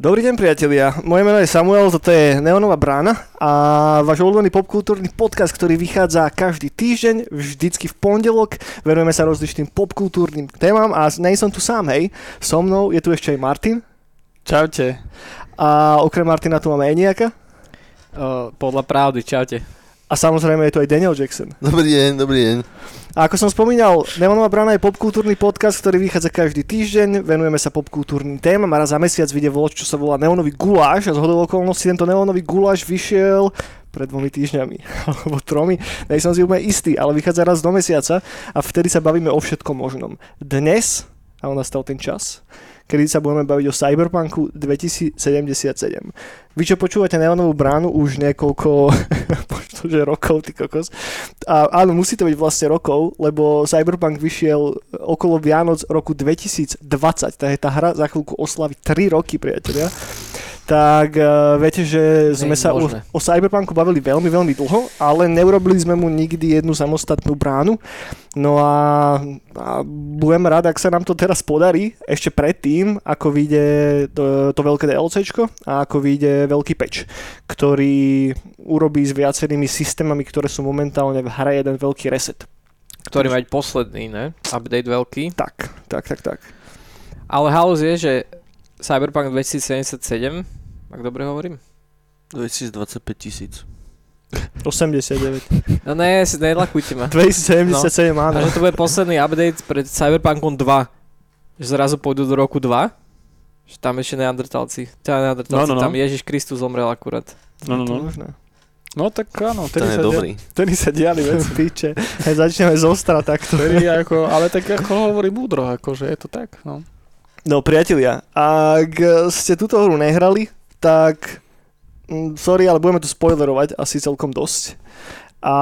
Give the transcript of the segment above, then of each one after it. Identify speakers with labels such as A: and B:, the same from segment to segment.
A: Dobrý deň priatelia, moje meno je Samuel, toto je Neonová brána a váš obľúbený popkultúrny podcast, ktorý vychádza každý týždeň, vždycky v pondelok. Venujeme sa rozličným popkultúrnym témam a nej som tu sám, hej. So mnou je tu ešte aj Martin.
B: Čaute.
A: A okrem Martina tu máme Eniaka.
B: Uh, podľa pravdy, čaute.
A: A samozrejme je tu aj Daniel Jackson.
C: Dobrý deň, dobrý deň.
A: A ako som spomínal, Neonová brana je popkultúrny podcast, ktorý vychádza každý týždeň. Venujeme sa popkultúrnym témam a raz za mesiac vyjde vloč, čo sa volá Neonový guláš a z hodou okolností tento Neonový guláš vyšiel pred dvomi týždňami, alebo tromi, nej som si úplne istý, ale vychádza raz do mesiaca a vtedy sa bavíme o všetkom možnom. Dnes, a nastal ten čas, kedy sa budeme baviť o Cyberpunku 2077. Vy, čo počúvate Neonovú bránu už niekoľko že rokov, ty kokos. A áno, musí to byť vlastne rokov, lebo Cyberpunk vyšiel okolo Vianoc roku 2020, takže tá hra za chvíľku oslaví 3 roky, priatelia tak uh, viete, že sme sa o, o Cyberpunku bavili veľmi, veľmi dlho, ale neurobili sme mu nikdy jednu samostatnú bránu. No a, a budem rád, ak sa nám to teraz podarí, ešte predtým, ako vyjde to, to veľké DLCčko a ako vyjde veľký peč, ktorý urobí s viacerými systémami, ktoré sú momentálne v hre jeden veľký reset.
B: Ktorý mať posledný, ne? Update veľký.
A: Tak, tak, tak, tak.
B: Ale halus je, že Cyberpunk 2077 ak dobre hovorím?
C: 2025 tisíc.
A: 89.
B: No ne, si nedlakujte ma.
A: 2077, no. áno.
B: A že to bude posledný update pred Cyberpunkom 2. Že zrazu pôjdu do roku 2. Že tam ešte neandertalci. Tá neandertalci, no, no, no. tam Ježiš Kristus zomrel akurát.
A: No, no, no.
C: No tak áno, ten je dobrý.
A: Vtedy sa diali veci, píče. Hej, začneme z ostra takto.
C: Vtedy ako, ale tak ako hovorí múdro, akože je to tak, no.
A: No priatelia, ak ste túto hru nehrali, tak mm, sorry, ale budeme tu spoilerovať asi celkom dosť. A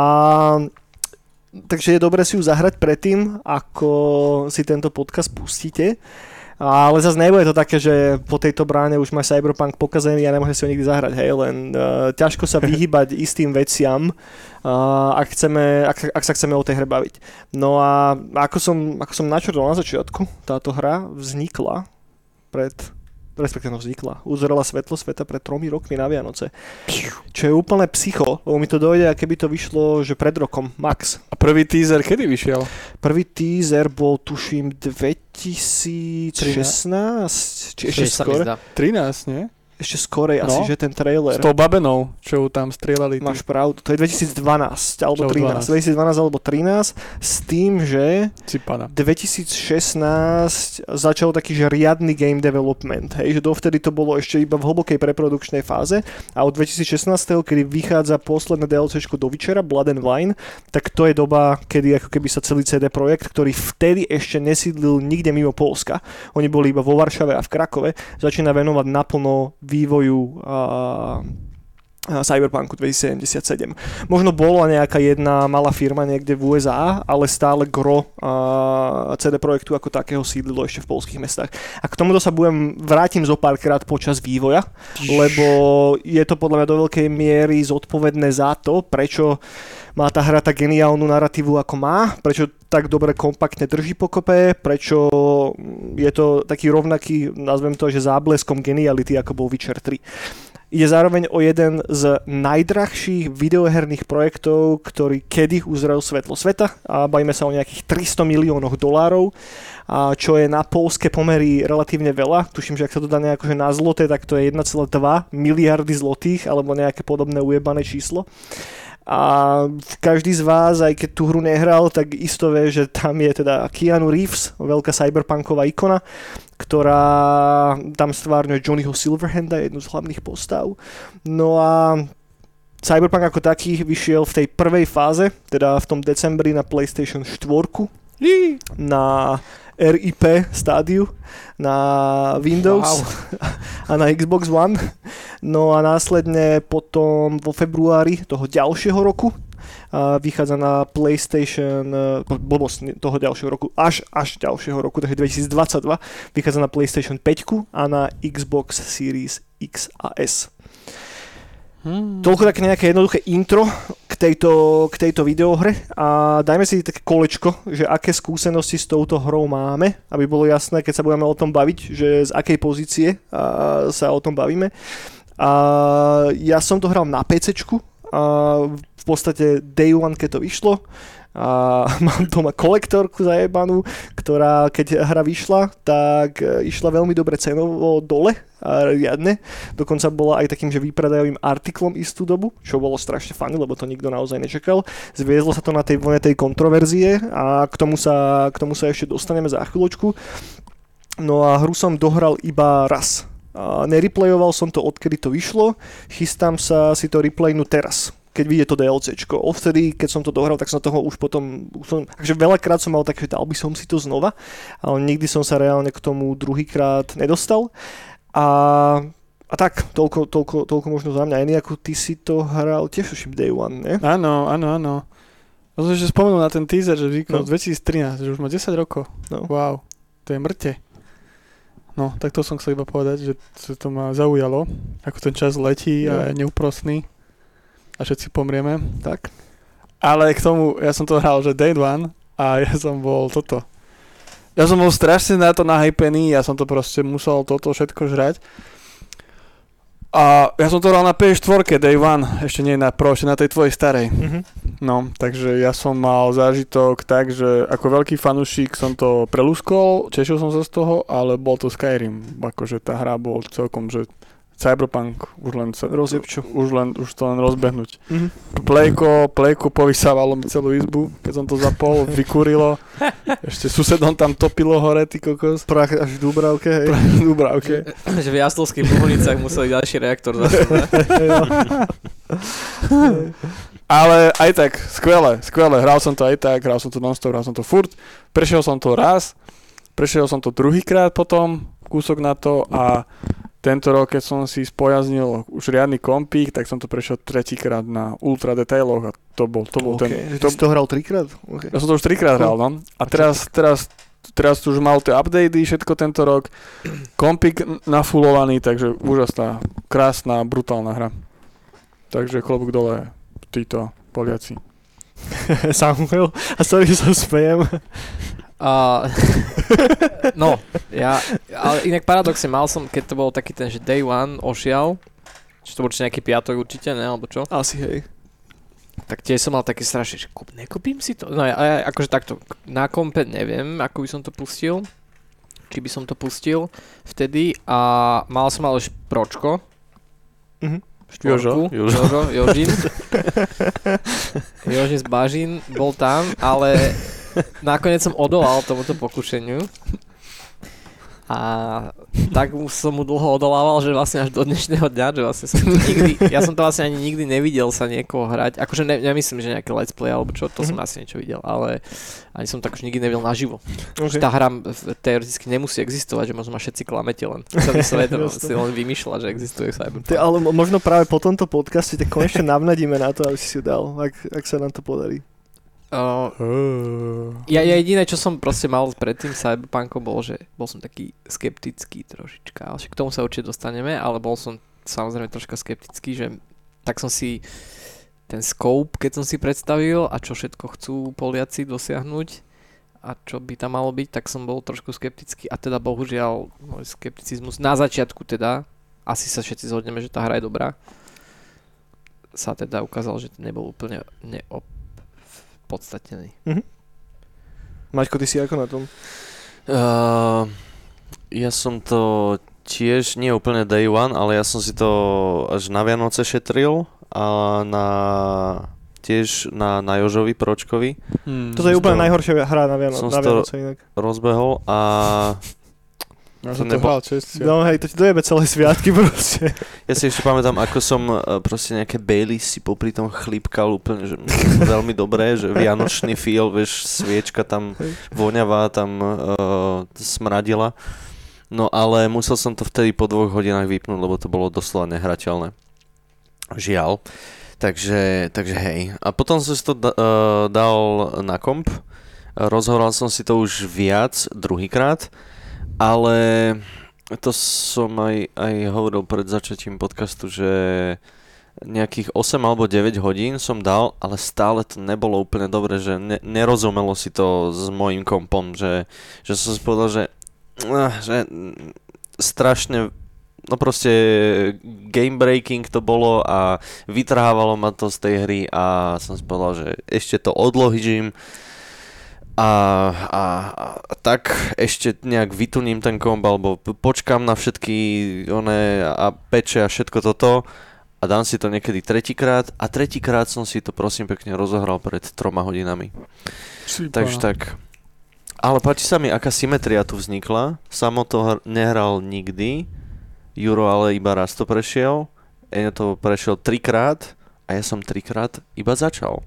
A: takže je dobre si ju zahrať predtým, ako si tento podcast pustíte. Ale zase nebude to také, že po tejto bráne už máš Cyberpunk pokazený a nemôže si ho nikdy zahrať, hej, len uh, ťažko sa vyhybať istým veciam, uh, ak, chceme, ak, ak sa chceme o tej hre baviť. No a ako som, ako som načrtol na začiatku, táto hra vznikla pred respektíve no vznikla, uzrela svetlo sveta pred tromi rokmi na Vianoce. Čo je úplne psycho, lebo mi to dojde, aké by to vyšlo, že pred rokom, max.
C: A prvý teaser kedy vyšiel?
A: Prvý teaser bol, tuším, 2016, či ešte skôr.
C: 13, nie?
A: Ešte skorej no, asi, že ten trailer.
C: S tou babenou, čo ju tam strieľali.
A: Máš pravdu, to je 2012 alebo čo 13. 12. 2012 alebo 13 s tým, že
C: Cipana.
A: 2016 začal taký, že riadny game development, hej, že dovtedy to bolo ešte iba v hlbokej preprodukčnej fáze a od 2016, kedy vychádza posledné DLC do Vyčera, Blood and Wine, tak to je doba, kedy ako keby sa celý CD projekt, ktorý vtedy ešte nesídlil nikde mimo Polska, oni boli iba vo Varšave a v Krakove, začína venovať naplno vývoju a Cyberpunku 2077. Možno bola nejaká jedna malá firma niekde v USA, ale stále gro CD Projektu ako takého sídlilo ešte v polských mestách. A k tomuto sa budem vrátim zo párkrát počas vývoja, lebo je to podľa mňa do veľkej miery zodpovedné za to, prečo má tá hra tak geniálnu narratívu ako má, prečo tak dobre kompaktne drží pokope, prečo je to taký rovnaký, nazvem to, že zábleskom geniality ako bol Witcher 3 je zároveň o jeden z najdrahších videoherných projektov, ktorý kedy uzrel svetlo sveta a bavíme sa o nejakých 300 miliónoch dolárov, a čo je na polské pomery relatívne veľa. Tuším, že ak sa to dá nejako na zloté, tak to je 1,2 miliardy zlotých alebo nejaké podobné ujebané číslo. A každý z vás, aj keď tú hru nehral, tak isto vie, že tam je teda Keanu Reeves, veľká cyberpunková ikona, ktorá tam stvárňuje Johnnyho Silverhanda, jednu z hlavných postav. No a Cyberpunk ako taký vyšiel v tej prvej fáze, teda v tom decembri na PlayStation 4, na RIP stádiu, na Windows wow. a na Xbox One. No a následne potom vo februári toho ďalšieho roku a vychádza na PlayStation, e, blbosť toho ďalšieho roku, až, až ďalšieho roku, takže 2022, vychádza na PlayStation 5 a na Xbox Series X a S. Hmm. Toľko také nejaké jednoduché intro tejto, k tejto videohre a dajme si také kolečko, že aké skúsenosti s touto hrou máme, aby bolo jasné, keď sa budeme o tom baviť, že z akej pozície a, sa o tom bavíme. A ja som to hral na PC, v podstate day one, keď to vyšlo a mám doma kolektorku zajebanú, ktorá keď hra vyšla, tak e, išla veľmi dobre cenovo dole a riadne. Dokonca bola aj takým, že výpredajovým artiklom istú dobu, čo bolo strašne fajn, lebo to nikto naozaj nečakal. Zviezlo sa to na tej vlne tej kontroverzie a k tomu sa, k tomu sa ešte dostaneme za chvíľočku. No a hru som dohral iba raz. A nereplayoval som to odkedy to vyšlo, chystám sa si to replaynúť teraz keď vyjde to DLCčko. Odvtedy, keď som to dohral, tak som toho už potom, už som, takže veľakrát som mal tak, že dal by som si to znova, ale nikdy som sa reálne k tomu druhýkrát nedostal. A, a tak, toľko, toľko, toľko možno za mňa. Iný ako ty si to hral tiež už Day One, ne?
C: Áno, áno, áno. Ja som ešte spomenul na ten teaser, že vznikol no. 2013, že už má 10 rokov. No. Wow, to je mŕte. No, tak to som chcel iba povedať, že to ma zaujalo, ako ten čas letí no. a je neúprostný a všetci pomrieme. Tak. Ale k tomu, ja som to hral, že Day One a ja som bol toto. Ja som bol strašne na to nahypený, ja som to proste musel toto všetko žrať. A ja som to hral na PS4 Day One, ešte nie na Pro, ešte na tej tvojej starej. Mm-hmm. No, takže ja som mal zážitok tak, že ako veľký fanúšik som to prelúskol, tešil som sa z toho, ale bol to Skyrim, akože tá hra bol celkom, že Cyberpunk už len sa,
A: Rozjebču.
C: už len, už to len rozbehnúť. Mm-hmm. Plejko, plejko povysávalo mi celú izbu, keď som to zapol, vykurilo. Ešte susedom tam topilo hore, ty kokos.
A: Prach až v Dúbravke, hej.
C: Prach v Dúbravke.
B: Že v Jaslovských Bohunicách museli ďalší reaktor zase.
C: Ale aj tak, skvelé, skvelé. Hral som to aj tak, hral som to non-stop, hral som to furt. Prešiel som to raz, prešiel som to druhýkrát potom, kúsok na to a tento rok, keď som si spojaznil už riadny kompík, tak som to prešiel tretíkrát na ultra detailoch a to bol, to bol
A: okay.
C: ten... To,
A: si to hral trikrát? Okay.
C: Ja som to už trikrát hral, no. A teraz, teraz, teraz už mal tie updaty všetko tento rok. Kompík nafulovaný, takže úžasná, krásna, brutálna hra. Takže klobúk dole títo Poliaci.
A: Samuel, a sorry, že sa smejem.
B: Uh, no, ja, ale inak paradoxne mal som, keď to bol taký ten, že day one ošial, či to bol nejaký piatok určite, ne, alebo čo?
A: Asi, hej.
B: Tak tiež som mal také strašne, že kúp, nekúpim si to? No ja, ja akože takto, na kompe neviem, ako by som to pustil, či by som to pustil vtedy a mal som ale pročko,
C: mm-hmm. Jožo,
B: Jožo, Jožo, Jožin. Jožin z Bažín bol tam, ale nakoniec som odolal tomuto pokušeniu. A tak som mu dlho odolával, že vlastne až do dnešného dňa, že vlastne som nikdy, ja som to vlastne ani nikdy nevidel sa niekoho hrať. Akože ne, nemyslím, že nejaké let's play alebo čo, to mm-hmm. som asi niečo videl, ale ani som to akože nikdy nevidel naživo. Okay. Tá hra teoreticky nemusí existovať, že možno ma všetci klamete len. Celý svet si len vymýšľa, že existuje Cyberpunk.
A: ale možno práve po tomto podcaste tak konečne navnadíme na to, aby si si dal, ak, ak sa nám to podarí.
B: Uh, ja, ja jediné, čo som proste mal predtým Cyberpunkom bol, že bol som taký skeptický trošička, ale k tomu sa určite dostaneme, ale bol som samozrejme troška skeptický, že tak som si ten scope, keď som si predstavil a čo všetko chcú Poliaci dosiahnuť a čo by tam malo byť, tak som bol trošku skeptický. A teda bohužiaľ môj skepticizmus na začiatku teda, asi sa všetci zhodneme, že tá hra je dobrá, sa teda ukázal, že to nebol úplne neop podstatnený. Mm-hmm.
A: Maťko, ty si ako na tom?
D: Uh, ja som to tiež nie úplne day one, ale ja som si to až na Vianoce šetril a na tiež na, na Jožovi Pročkovi.
A: Hmm. Toto je úplne to, najhoršia hra na, Viano- na Vianoce inak.
D: rozbehol a
C: ja to hral čest.
A: No hej, to ti dojebe celé sviatky proste.
D: Ja si ešte pamätám, ako som e, proste nejaké Bailey si popri tom chlípkal úplne, že veľmi dobré, že vianočný feel, vieš, sviečka tam voňavá, tam uh, smradila. No ale musel som to vtedy po dvoch hodinách vypnúť, lebo to bolo doslova nehrateľné. Žiaľ. Takže, takže hej. A potom som si to da, uh, dal na komp. Rozhoral som si to už viac, druhýkrát. Ale to som aj, aj hovoril pred začatím podcastu, že nejakých 8 alebo 9 hodín som dal, ale stále to nebolo úplne dobre, že ne, nerozumelo si to s mojim kompom, že, že som si povedal, že, eh, že strašne no proste game breaking to bolo a vytrhávalo ma to z tej hry a som si povedal, že ešte to odložím a, a, a tak ešte nejak vytuním ten komp alebo počkám na všetky one a peče a všetko toto a dám si to niekedy tretíkrát a tretíkrát som si to prosím pekne rozohral pred troma hodinami. Čipa. Takže tak. Ale páči sa mi, aká symetria tu vznikla. Samo to nehral nikdy. Juro ale iba raz to prešiel. Eno to prešiel trikrát a ja som trikrát iba začal.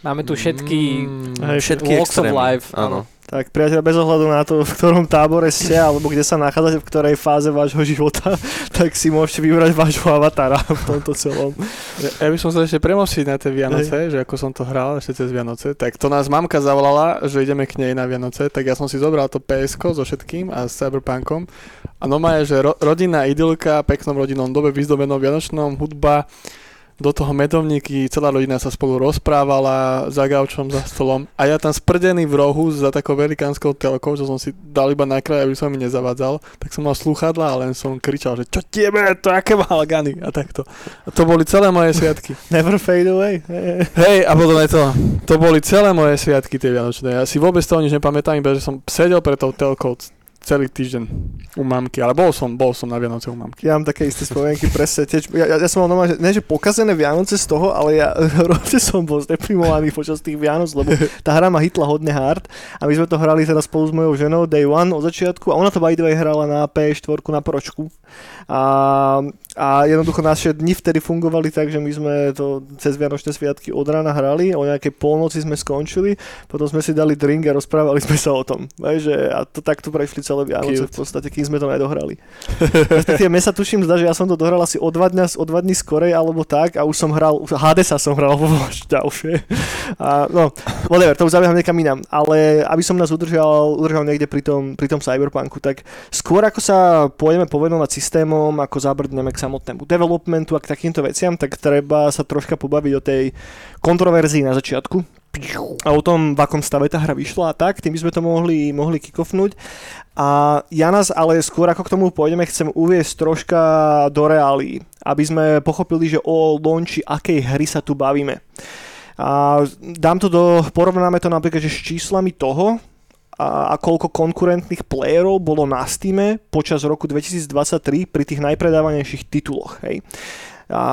B: Máme tu všetky,
A: mm,
B: všetky walks extrémy. of life.
D: Áno.
A: Tak priateľ, bez ohľadu na to, v ktorom tábore ste, alebo kde sa nachádzate, v ktorej fáze vášho života, tak si môžete vybrať vášho avatara v tomto celom.
C: Ja, ja by som sa ešte premostiť na tie Vianoce, Hej. že ako som to hral ešte cez Vianoce, tak to nás mamka zavolala, že ideme k nej na Vianoce, tak ja som si zobral to PSK so všetkým a s Cyberpunkom. A no je, že ro- rodinná idylka, peknom rodinnom dobe, vyzdobenom Vianočnom, hudba, do toho medovníky, celá rodina sa spolu rozprávala za gaučom, za stolom a ja tam sprdený v rohu za takou velikánskou telkou, čo som si dal iba na kraj, aby som mi nezavadzal, tak som mal slúchadla a len som kričal, že čo tiebe, to aké malgany a takto. A to boli celé moje sviatky.
A: Never fade away.
C: Hej, a potom aj to. To boli celé moje sviatky tie Vianočné. Ja si vôbec toho nič nepamätám, iba že som sedel pre tou telkou celý týždeň u mamky, ale bol som, bol som na Vianoce u mamky.
A: Ja mám také isté spomienky, presne. Tiež, ja, ja, som mal normálne, ne že pokazené Vianoce z toho, ale ja hrozne som bol zdeprimovaný počas tých Vianoc, lebo tá hra ma hitla hodne hard a my sme to hrali teda spolu s mojou ženou Day One od začiatku a ona to by the way hrala na P4 na pročku a, a jednoducho naše dni vtedy fungovali tak, že my sme to cez Vianočné sviatky od rána hrali, o nejakej polnoci sme skončili, potom sme si dali drink a rozprávali sme sa o tom. Že, a to takto prešli celé Vianoce Cute. v podstate, kým sme to nedohrali. Respektíve, mne sa tuším zdá, že ja som to dohral asi o dva, dňa, o dva dní skorej alebo tak a už som hral, Hadesa som hral vo ďalšie. A, no, whatever, to už zabieham niekam inám. Ale aby som nás udržal, udržal niekde pri tom, pri tom cyberpunku, tak skôr ako sa pôjdeme povenovať systémom, ako zabrdneme k samotnému developmentu a k takýmto veciam, tak treba sa troška pobaviť o tej kontroverzii na začiatku, a o tom, v akom stave tá hra vyšla a tak, tým by sme to mohli, mohli kikofnúť. A ja nás ale skôr ako k tomu pôjdeme, chcem uviesť troška do reálí, aby sme pochopili, že o launchi akej hry sa tu bavíme. A dám to do, porovnáme to napríklad že s číslami toho, a, a koľko konkurentných playerov bolo na Steam počas roku 2023 pri tých najpredávanejších tituloch. Hej. A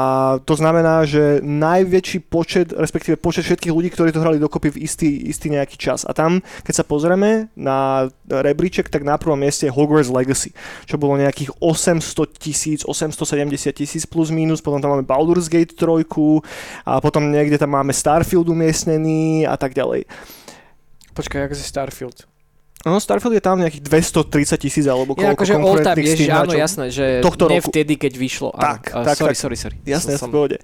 A: to znamená, že najväčší počet, respektíve počet všetkých ľudí, ktorí to hrali dokopy v istý, istý nejaký čas. A tam, keď sa pozrieme na rebríček, tak na prvom mieste je Hogwarts Legacy, čo bolo nejakých 800 tisíc, 870 tisíc plus minus, potom tam máme Baldur's Gate 3 a potom niekde tam máme Starfield umiestnený a tak ďalej.
B: Počkaj, si Starfield?
A: No, Starfield je tam nejakých 230 tisíc alebo koľko
B: akože
A: konkrétnych
B: ježiš, áno, jasné, že
A: tohto
B: ne
A: roku.
B: vtedy, keď vyšlo.
A: Tak,
B: áno.
A: tak,
B: sorry,
A: tak.
B: sorry, sorry.
A: Jasné, som, pohode.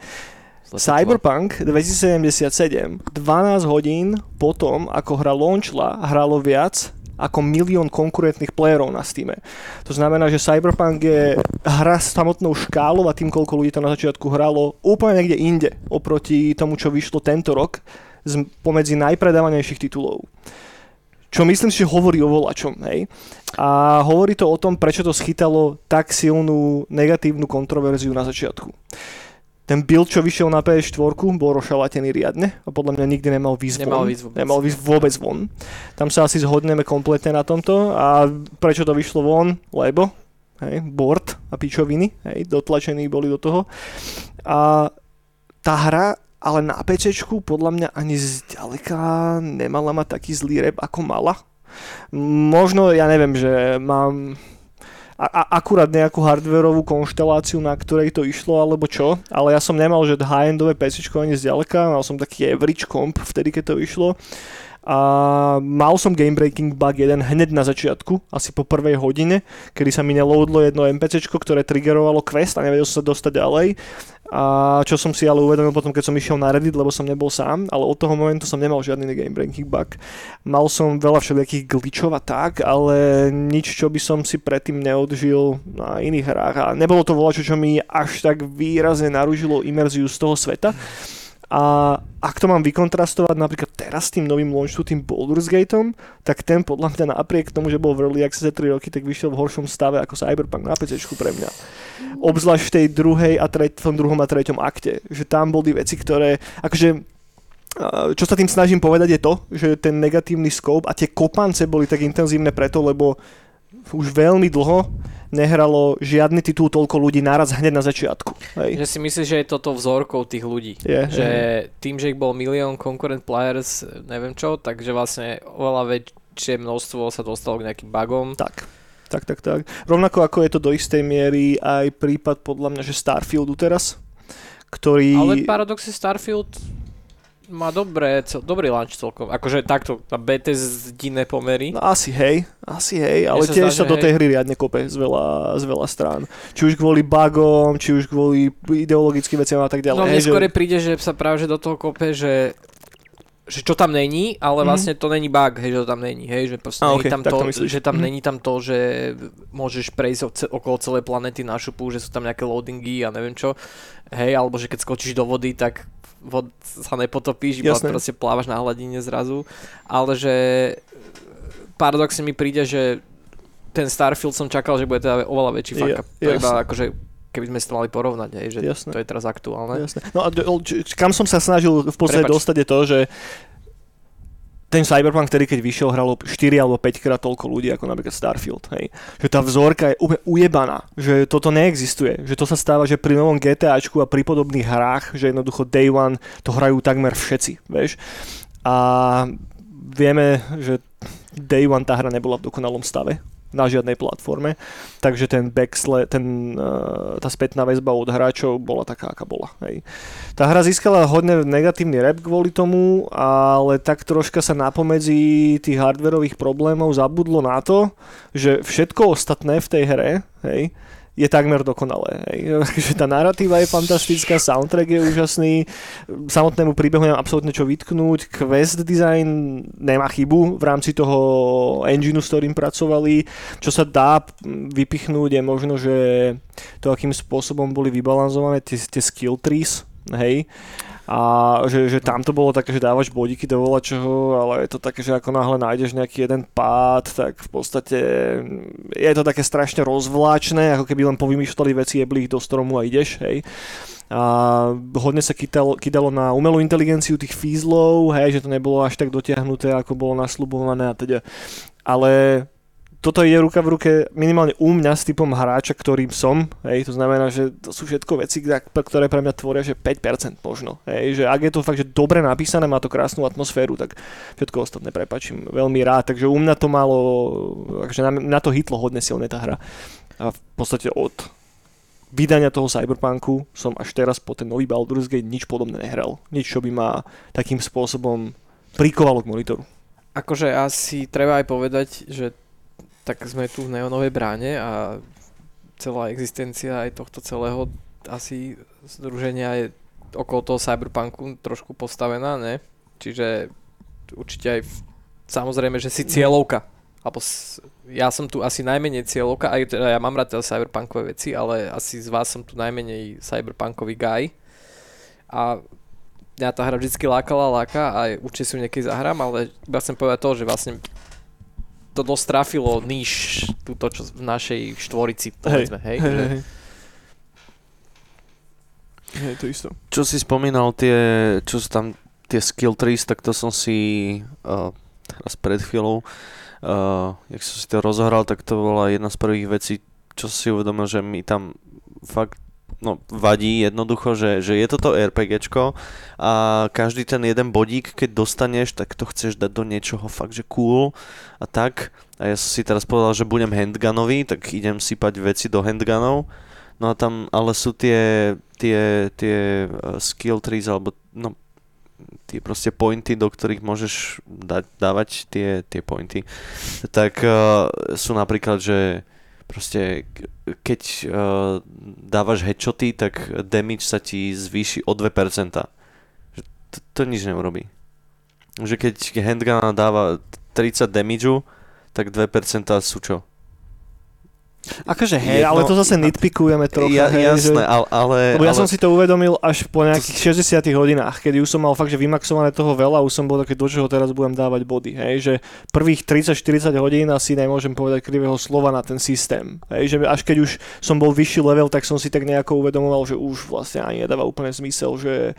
A: Cyberpunk 2077, 12 hodín potom, ako hra launchla, hralo viac ako milión konkurentných playerov na Steam. To znamená, že Cyberpunk je hra s samotnou škálou a tým, koľko ľudí to na začiatku hralo úplne niekde inde oproti tomu, čo vyšlo tento rok pomedzi najpredávanejších titulov čo myslím si, že hovorí o volačom. Hej? A hovorí to o tom, prečo to schytalo tak silnú negatívnu kontroverziu na začiatku. Ten build, čo vyšiel na PS4, bol rošalatený riadne a podľa mňa nikdy nemal výsť
B: nemal. Výsť vôbec.
A: Nemal výsť vôbec von. Tam sa asi zhodneme kompletne na tomto a prečo to vyšlo von? Lebo hej, board a pičoviny, hej, dotlačení boli do toho. A tá hra ale na PC podľa mňa ani zďaleka nemala mať taký zlý rep, ako mala. Možno, ja neviem, že mám a, a akurát nejakú hardwareovú konšteláciu, na ktorej to išlo, alebo čo, ale ja som nemal, že high-endové PC ani zďaleka, mal som taký average comp vtedy, keď to išlo a mal som game breaking bug jeden hneď na začiatku, asi po prvej hodine, kedy sa mi neloadlo jedno NPC, ktoré triggerovalo quest a nevedel som sa dostať ďalej. A čo som si ale uvedomil potom, keď som išiel na Reddit, lebo som nebol sám, ale od toho momentu som nemal žiadny game breaking bug. Mal som veľa všelijakých glitchov a tak, ale nič, čo by som si predtým neodžil na iných hrách. A nebolo to voľačo, čo mi až tak výrazne naružilo imerziu z toho sveta. A ak to mám vykontrastovať napríklad teraz s tým novým launchu, tým Baldur's Gateom, tak ten podľa mňa napriek tomu, že bol v Early Access 3 roky, tak vyšiel v horšom stave ako Cyberpunk na PC pre mňa. Obzvlášť v tej druhej a treť, v tom druhom a treťom akte. Že tam boli veci, ktoré, akože čo sa tým snažím povedať je to, že ten negatívny scope a tie kopance boli tak intenzívne preto, lebo už veľmi dlho nehralo žiadny titul toľko ľudí naraz hneď na začiatku. Hej.
B: Že si myslíš, že je toto vzorkou tých ľudí.
A: Je,
B: že
A: je.
B: tým, že ich bol milión concurrent players, neviem čo, takže vlastne oveľa väčšie množstvo sa dostalo k nejakým bugom.
A: Tak. Tak, tak, tak. Rovnako ako je to do istej miery aj prípad podľa mňa, že Starfieldu teraz, ktorý...
B: Ale paradoxne Starfield má dobré, cel, dobrý launch celkom. Akože takto, na Bethesdine pomery.
A: No asi hej, asi hej, ale tiež sa, sa do tej hry riadne kope z veľa, z veľa strán. Či už kvôli bugom, či už kvôli ideologickým veciam a tak ďalej.
B: No mne skôr že... príde, že sa práve že do toho kope, že že čo tam není, ale mm-hmm. vlastne to není bug, hej, že to tam není, hej, že proste
A: okay,
B: tam to,
A: to
B: že tam mm-hmm. není tam to, že môžeš prejsť okolo celej planety na šupu, že sú tam nejaké loadingy a neviem čo, hej, alebo že keď skočíš do vody, tak vod sa nepotopíš, iba Jasné. proste plávaš na hladine zrazu, ale že paradoxne mi príde, že ten Starfield som čakal, že bude teda oveľa väčší fuck up. Ja, to iba akože keby sme si to mali porovnať, hej, že Jasne. to je teraz aktuálne.
A: Jasne. No a kam som sa snažil v podstate Prepač. dostať je to, že ten Cyberpunk, ktorý keď vyšiel, hralo 4 alebo 5 krát toľko ľudí ako napríklad Starfield. Hej. Že tá vzorka je úplne ujebaná, že toto neexistuje. Že to sa stáva, že pri novom GTAčku a pri podobných hrách, že jednoducho Day One to hrajú takmer všetci. Vieš? A vieme, že Day One tá hra nebola v dokonalom stave na žiadnej platforme, takže ten backsle, ten, uh, tá spätná väzba od hráčov bola taká, aká bola. Hej. Tá hra získala hodne negatívny rap kvôli tomu, ale tak troška sa napomedzi tých hardverových problémov zabudlo na to, že všetko ostatné v tej hre, hej, je takmer dokonalé. Hej. tá narratíva je fantastická, soundtrack je úžasný, samotnému príbehu nemám absolútne čo vytknúť, quest design nemá chybu v rámci toho engineu, s ktorým pracovali. Čo sa dá vypichnúť je možno, že to, akým spôsobom boli vybalansované tie, tie skill trees, hej, a že, že tam to bolo také, že dávaš bodíky do čoho, ale je to také, že ako náhle nájdeš nejaký jeden pád, tak v podstate je to také strašne rozvláčne, ako keby len povymýšľali veci, jebli ich do stromu a ideš, hej a hodne sa kydalo, kydalo na umelú inteligenciu tých fízlov, hej, že to nebolo až tak dotiahnuté, ako bolo nasľubované a teda. Ale toto ide ruka v ruke minimálne u mňa s typom hráča, ktorým som, hej, to znamená, že to sú všetko veci, ktoré pre mňa tvoria, že 5% možno, hej, že ak je to fakt, že dobre napísané, má to krásnu atmosféru, tak všetko ostatné prepačím veľmi rád, takže u mňa to malo, takže na, na to hitlo hodne silne tá hra a v podstate od vydania toho Cyberpunku som až teraz po ten nový Baldur's Gate nič podobné nehral. Nič, čo by ma takým spôsobom prikovalo k monitoru.
B: Akože asi treba aj povedať, že tak sme tu v neonovej bráne a celá existencia aj tohto celého asi združenia je okolo toho cyberpunku trošku postavená, ne? Čiže určite aj v, samozrejme, že si cieľovka. Alebo ja som tu asi najmenej cieľovka, aj teda ja mám rád teda cyberpunkové veci, ale asi z vás som tu najmenej cyberpunkový guy. A mňa tá hra vždy lákala, láka a určite si ju niekedy zahrám, ale iba chcem povedať to, že vlastne to dosť trafilo níž túto čo v našej štvorici, povedzme, hej. hej, hej, hej.
A: Hej, to isto.
D: Čo si spomínal, tie, čo sú tam tie skill trees, tak to som si uh, teraz pred chvíľou, uh, jak som si to rozohral, tak to bola jedna z prvých vecí, čo si uvedomil, že my tam fakt no, vadí jednoducho, že, že je toto RPGčko a každý ten jeden bodík, keď dostaneš, tak to chceš dať do niečoho fakt, že cool a tak. A ja som si teraz povedal, že budem handgunový, tak idem sypať veci do handgunov. No a tam ale sú tie, tie, tie uh, skill trees, alebo no, tie proste pointy, do ktorých môžeš dať, dávať tie, tie pointy, tak uh, sú napríklad, že proste keď uh, dávaš headshoty, tak damage sa ti zvýši o 2%. To, to nič neurobí. Že keď handgun dáva 30 damageu, tak 2% sú čo?
A: Akože hej, ale to zase nitpikujeme trocha. Ja,
D: hej, jasné, že... ale...
A: Lebo ja som si to uvedomil až po nejakých 60 hodinách, kedy už som mal fakt, že vymaxované toho veľa, už som bol taký, do čoho teraz budem dávať body. Hej, že prvých 30-40 hodín asi nemôžem povedať krivého slova na ten systém. Hej, že až keď už som bol vyšší level, tak som si tak nejako uvedomoval, že už vlastne ani nedáva úplne zmysel, že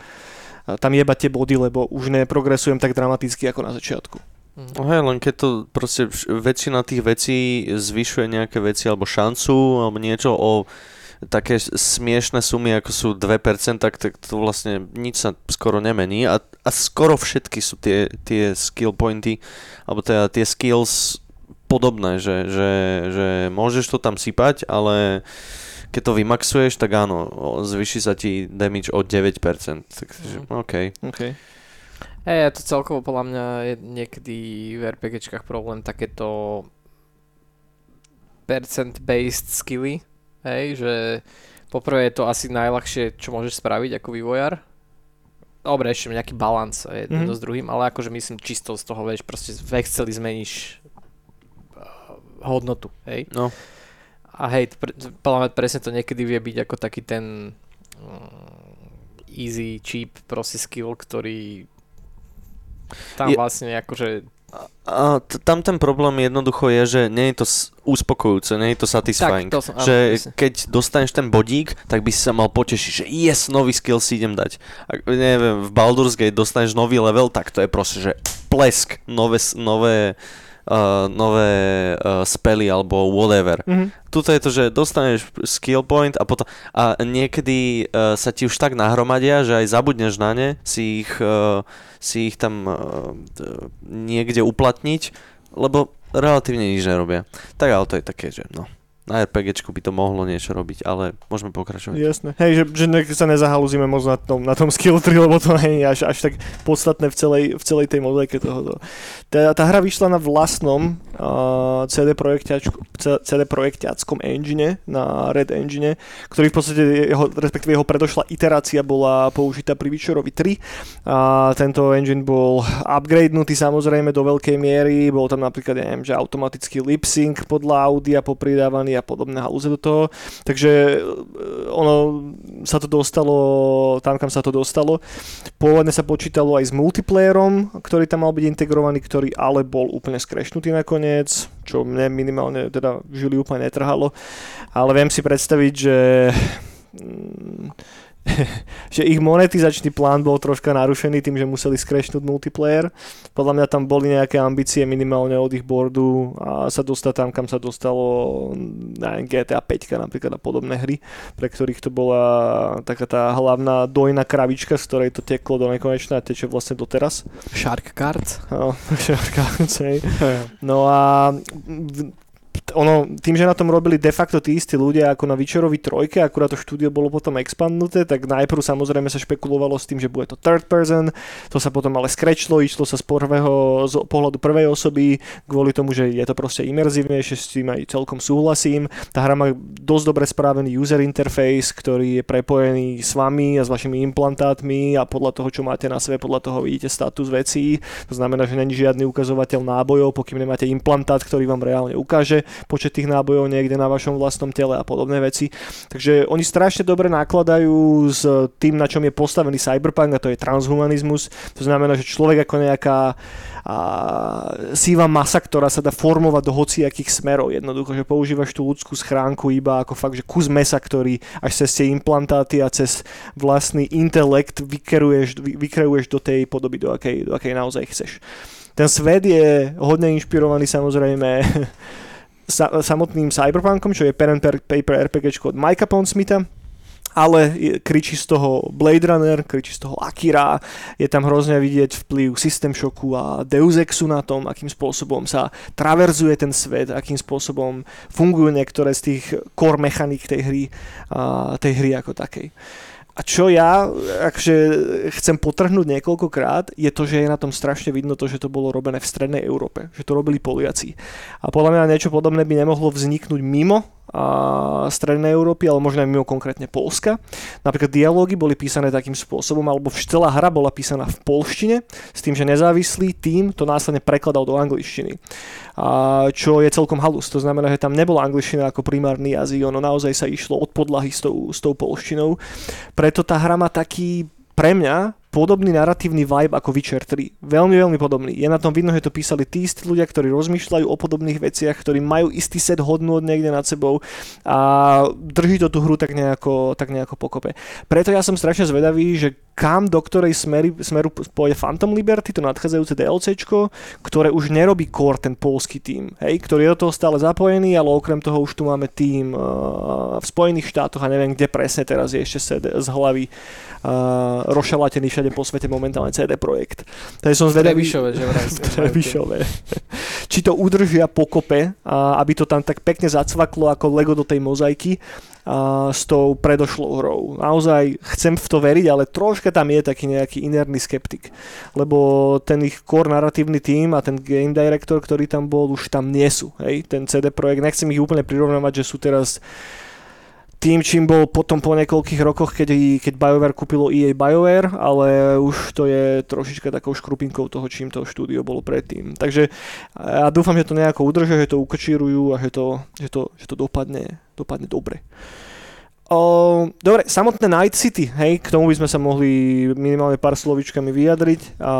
A: tam jebať tie body, lebo už neprogresujem tak dramaticky ako na začiatku.
D: No hej, len keď to proste väčšina tých vecí zvyšuje nejaké veci alebo šancu alebo niečo o také smiešné sumy ako sú 2%, tak, tak to vlastne nič sa skoro nemení a, a skoro všetky sú tie, tie skill pointy alebo teda tie skills podobné, že, že, že môžeš to tam sypať, ale keď to vymaxuješ, tak áno, zvyši sa ti damage o 9%. Takže, mm. OK.
A: okay.
B: Hej, je to celkovo podľa mňa je niekedy v RPGčkách problém takéto percent-based skilly, hej, že poprvé je to asi najľahšie, čo môžeš spraviť ako vývojar. Dobre, ešte nejaký balans je mm-hmm. s druhým, ale akože myslím čisto z toho, vieš, proste v Exceli zmeníš uh, hodnotu, hej.
D: No.
B: A hej, pre, podľa mňa presne to niekedy vie byť ako taký ten um, easy, cheap proste skill, ktorý tam je, vlastne akože...
D: A t- tam ten problém jednoducho je, že nie je to uspokojúce, nie je to satisfying. Tak, to som, že áno, keď dostaneš ten bodík, tak by si sa mal potešiť, že yes, nový skill si idem dať. A neviem, v Baldur's Gate dostaneš nový level, tak to je proste, že plesk, nové, nové uh, nové uh, spely alebo whatever. Mm-hmm. Tuto je to, že dostaneš skill point a potom a niekedy uh, sa ti už tak nahromadia, že aj zabudneš na ne, si ich, uh, si ich tam uh, niekde uplatniť, lebo relatívne nič nerobia. Tak ale to je také, že no na RPGčku by to mohlo niečo robiť, ale môžeme pokračovať.
A: Jasné. Hej, že, že ne, sa nezahalúzime moc na tom, na tom skill 3, lebo to nie je až, až tak podstatné v celej, v celej tej modelke toho. Tá, tá hra vyšla na vlastnom uh, CD, CD projekťáckom engine, na Red Engine, ktorý v podstate, jeho, respektíve jeho predošla iterácia bola použitá pri Witcherovi 3. A tento engine bol upgradenutý samozrejme do veľkej miery, bol tam napríklad, ja neviem, že automatický lip sync podľa audia popridávaný a podobné halúze do toho. Takže e, ono sa to dostalo tam, kam sa to dostalo. Pôvodne sa počítalo aj s multiplayerom, ktorý tam mal byť integrovaný, ktorý ale bol úplne skrešnutý nakoniec, čo mne minimálne teda žili úplne netrhalo. Ale viem si predstaviť, že mm, že ich monetizačný plán bol troška narušený tým, že museli skrešnúť multiplayer. Podľa mňa tam boli nejaké ambície minimálne od ich boardu a sa dostať tam, kam sa dostalo na GTA 5 napríklad a podobné hry, pre ktorých to bola taká tá hlavná dojná kravička, z ktorej to teklo do nekonečna a teče vlastne doteraz.
B: Shark Cards?
A: No, Shark Cards, hej. No a ono, tým, že na tom robili de facto tí istí ľudia ako na Witcherovi trojke, akurát to štúdio bolo potom expandnuté, tak najprv samozrejme sa špekulovalo s tým, že bude to third person, to sa potom ale skrečlo, išlo sa z, prvého, z pohľadu prvej osoby, kvôli tomu, že je to proste imerzívnejšie, s tým aj celkom súhlasím. Tá hra má dosť dobre správený user interface, ktorý je prepojený s vami a s vašimi implantátmi a podľa toho, čo máte na sebe, podľa toho vidíte status vecí. To znamená, že není žiadny ukazovateľ nábojov, pokým nemáte implantát, ktorý vám reálne ukáže, počet tých nábojov niekde na vašom vlastnom tele a podobné veci. Takže oni strašne dobre nakladajú s tým, na čom je postavený cyberpunk a to je transhumanizmus. To znamená, že človek ako nejaká a síva masa, ktorá sa dá formovať do hociakých smerov. Jednoducho, že používaš tú ľudskú schránku iba ako fakt, že kus mesa, ktorý až cez tie implantáty a cez vlastný intelekt vykeruješ, vykeruješ do tej podoby, do akej, do akej naozaj chceš. Ten svet je hodne inšpirovaný samozrejme sa, samotným Cyberpunkom, čo je pen and paper RPG od Mike'a Pondsmitha ale kričí z toho Blade Runner, kričí z toho Akira, je tam hrozne vidieť vplyv System Shocku a Deus Exu na tom, akým spôsobom sa traverzuje ten svet, akým spôsobom fungujú niektoré z tých core mechanik tej hry, tej hry ako takej. A čo ja akže chcem potrhnúť niekoľkokrát, je to, že je na tom strašne vidno to, že to bolo robené v strednej Európe, že to robili Poliaci. A podľa mňa niečo podobné by nemohlo vzniknúť mimo Strednej Európy, ale možno aj mimo konkrétne Polska. Napríklad dialógy boli písané takým spôsobom, alebo celá hra bola písaná v polštine, s tým, že nezávislý tým to následne prekladal do angličtiny. A čo je celkom halus. To znamená, že tam nebola angličtina ako primárny jazyk, ono naozaj sa išlo od podlahy s tou, s tou polštinou. Preto tá hra má taký pre mňa podobný narratívny vibe ako Witcher 3. Veľmi, veľmi podobný. Je na tom vidno, že to písali tí istí ľudia, ktorí rozmýšľajú o podobných veciach, ktorí majú istý set hodnôt niekde nad sebou a drží to tú hru tak nejako, tak nejako pokope. Preto ja som strašne zvedavý, že kam do ktorej smery, smeru pôjde Phantom Liberty, to nadchádzajúce DLCčko, ktoré už nerobí core ten polský tým, hej, ktorý je do toho stále zapojený, ale okrem toho už tu máme tým uh, v Spojených štátoch a neviem kde presne teraz je ešte z hlavy uh, rošalatený všade po svete momentálne CD Projekt. Takže som zvedavý...
B: Trebišové, že vraj.
A: Trebišové. Či to udržia pokope, aby to tam tak pekne zacvaklo ako Lego do tej mozaiky a, s tou predošlou hrou. Naozaj chcem v to veriť, ale troška tam je taký nejaký inerný skeptik. Lebo ten ich core narratívny tým a ten game director, ktorý tam bol, už tam nie sú. Hej? Ten CD Projekt, nechcem ich úplne prirovnávať, že sú teraz tým, čím bol potom po niekoľkých rokoch, keď, keď BioWare kúpilo EA BioWare, ale už to je trošička takou škrupinkou toho, čím to štúdio bolo predtým. Takže ja dúfam, že to nejako udržia, že to ukočírujú a že to, že to, že to dopadne, dopadne dobre. O, dobre, samotné Night City, hej, k tomu by sme sa mohli minimálne pár slovičkami vyjadriť. A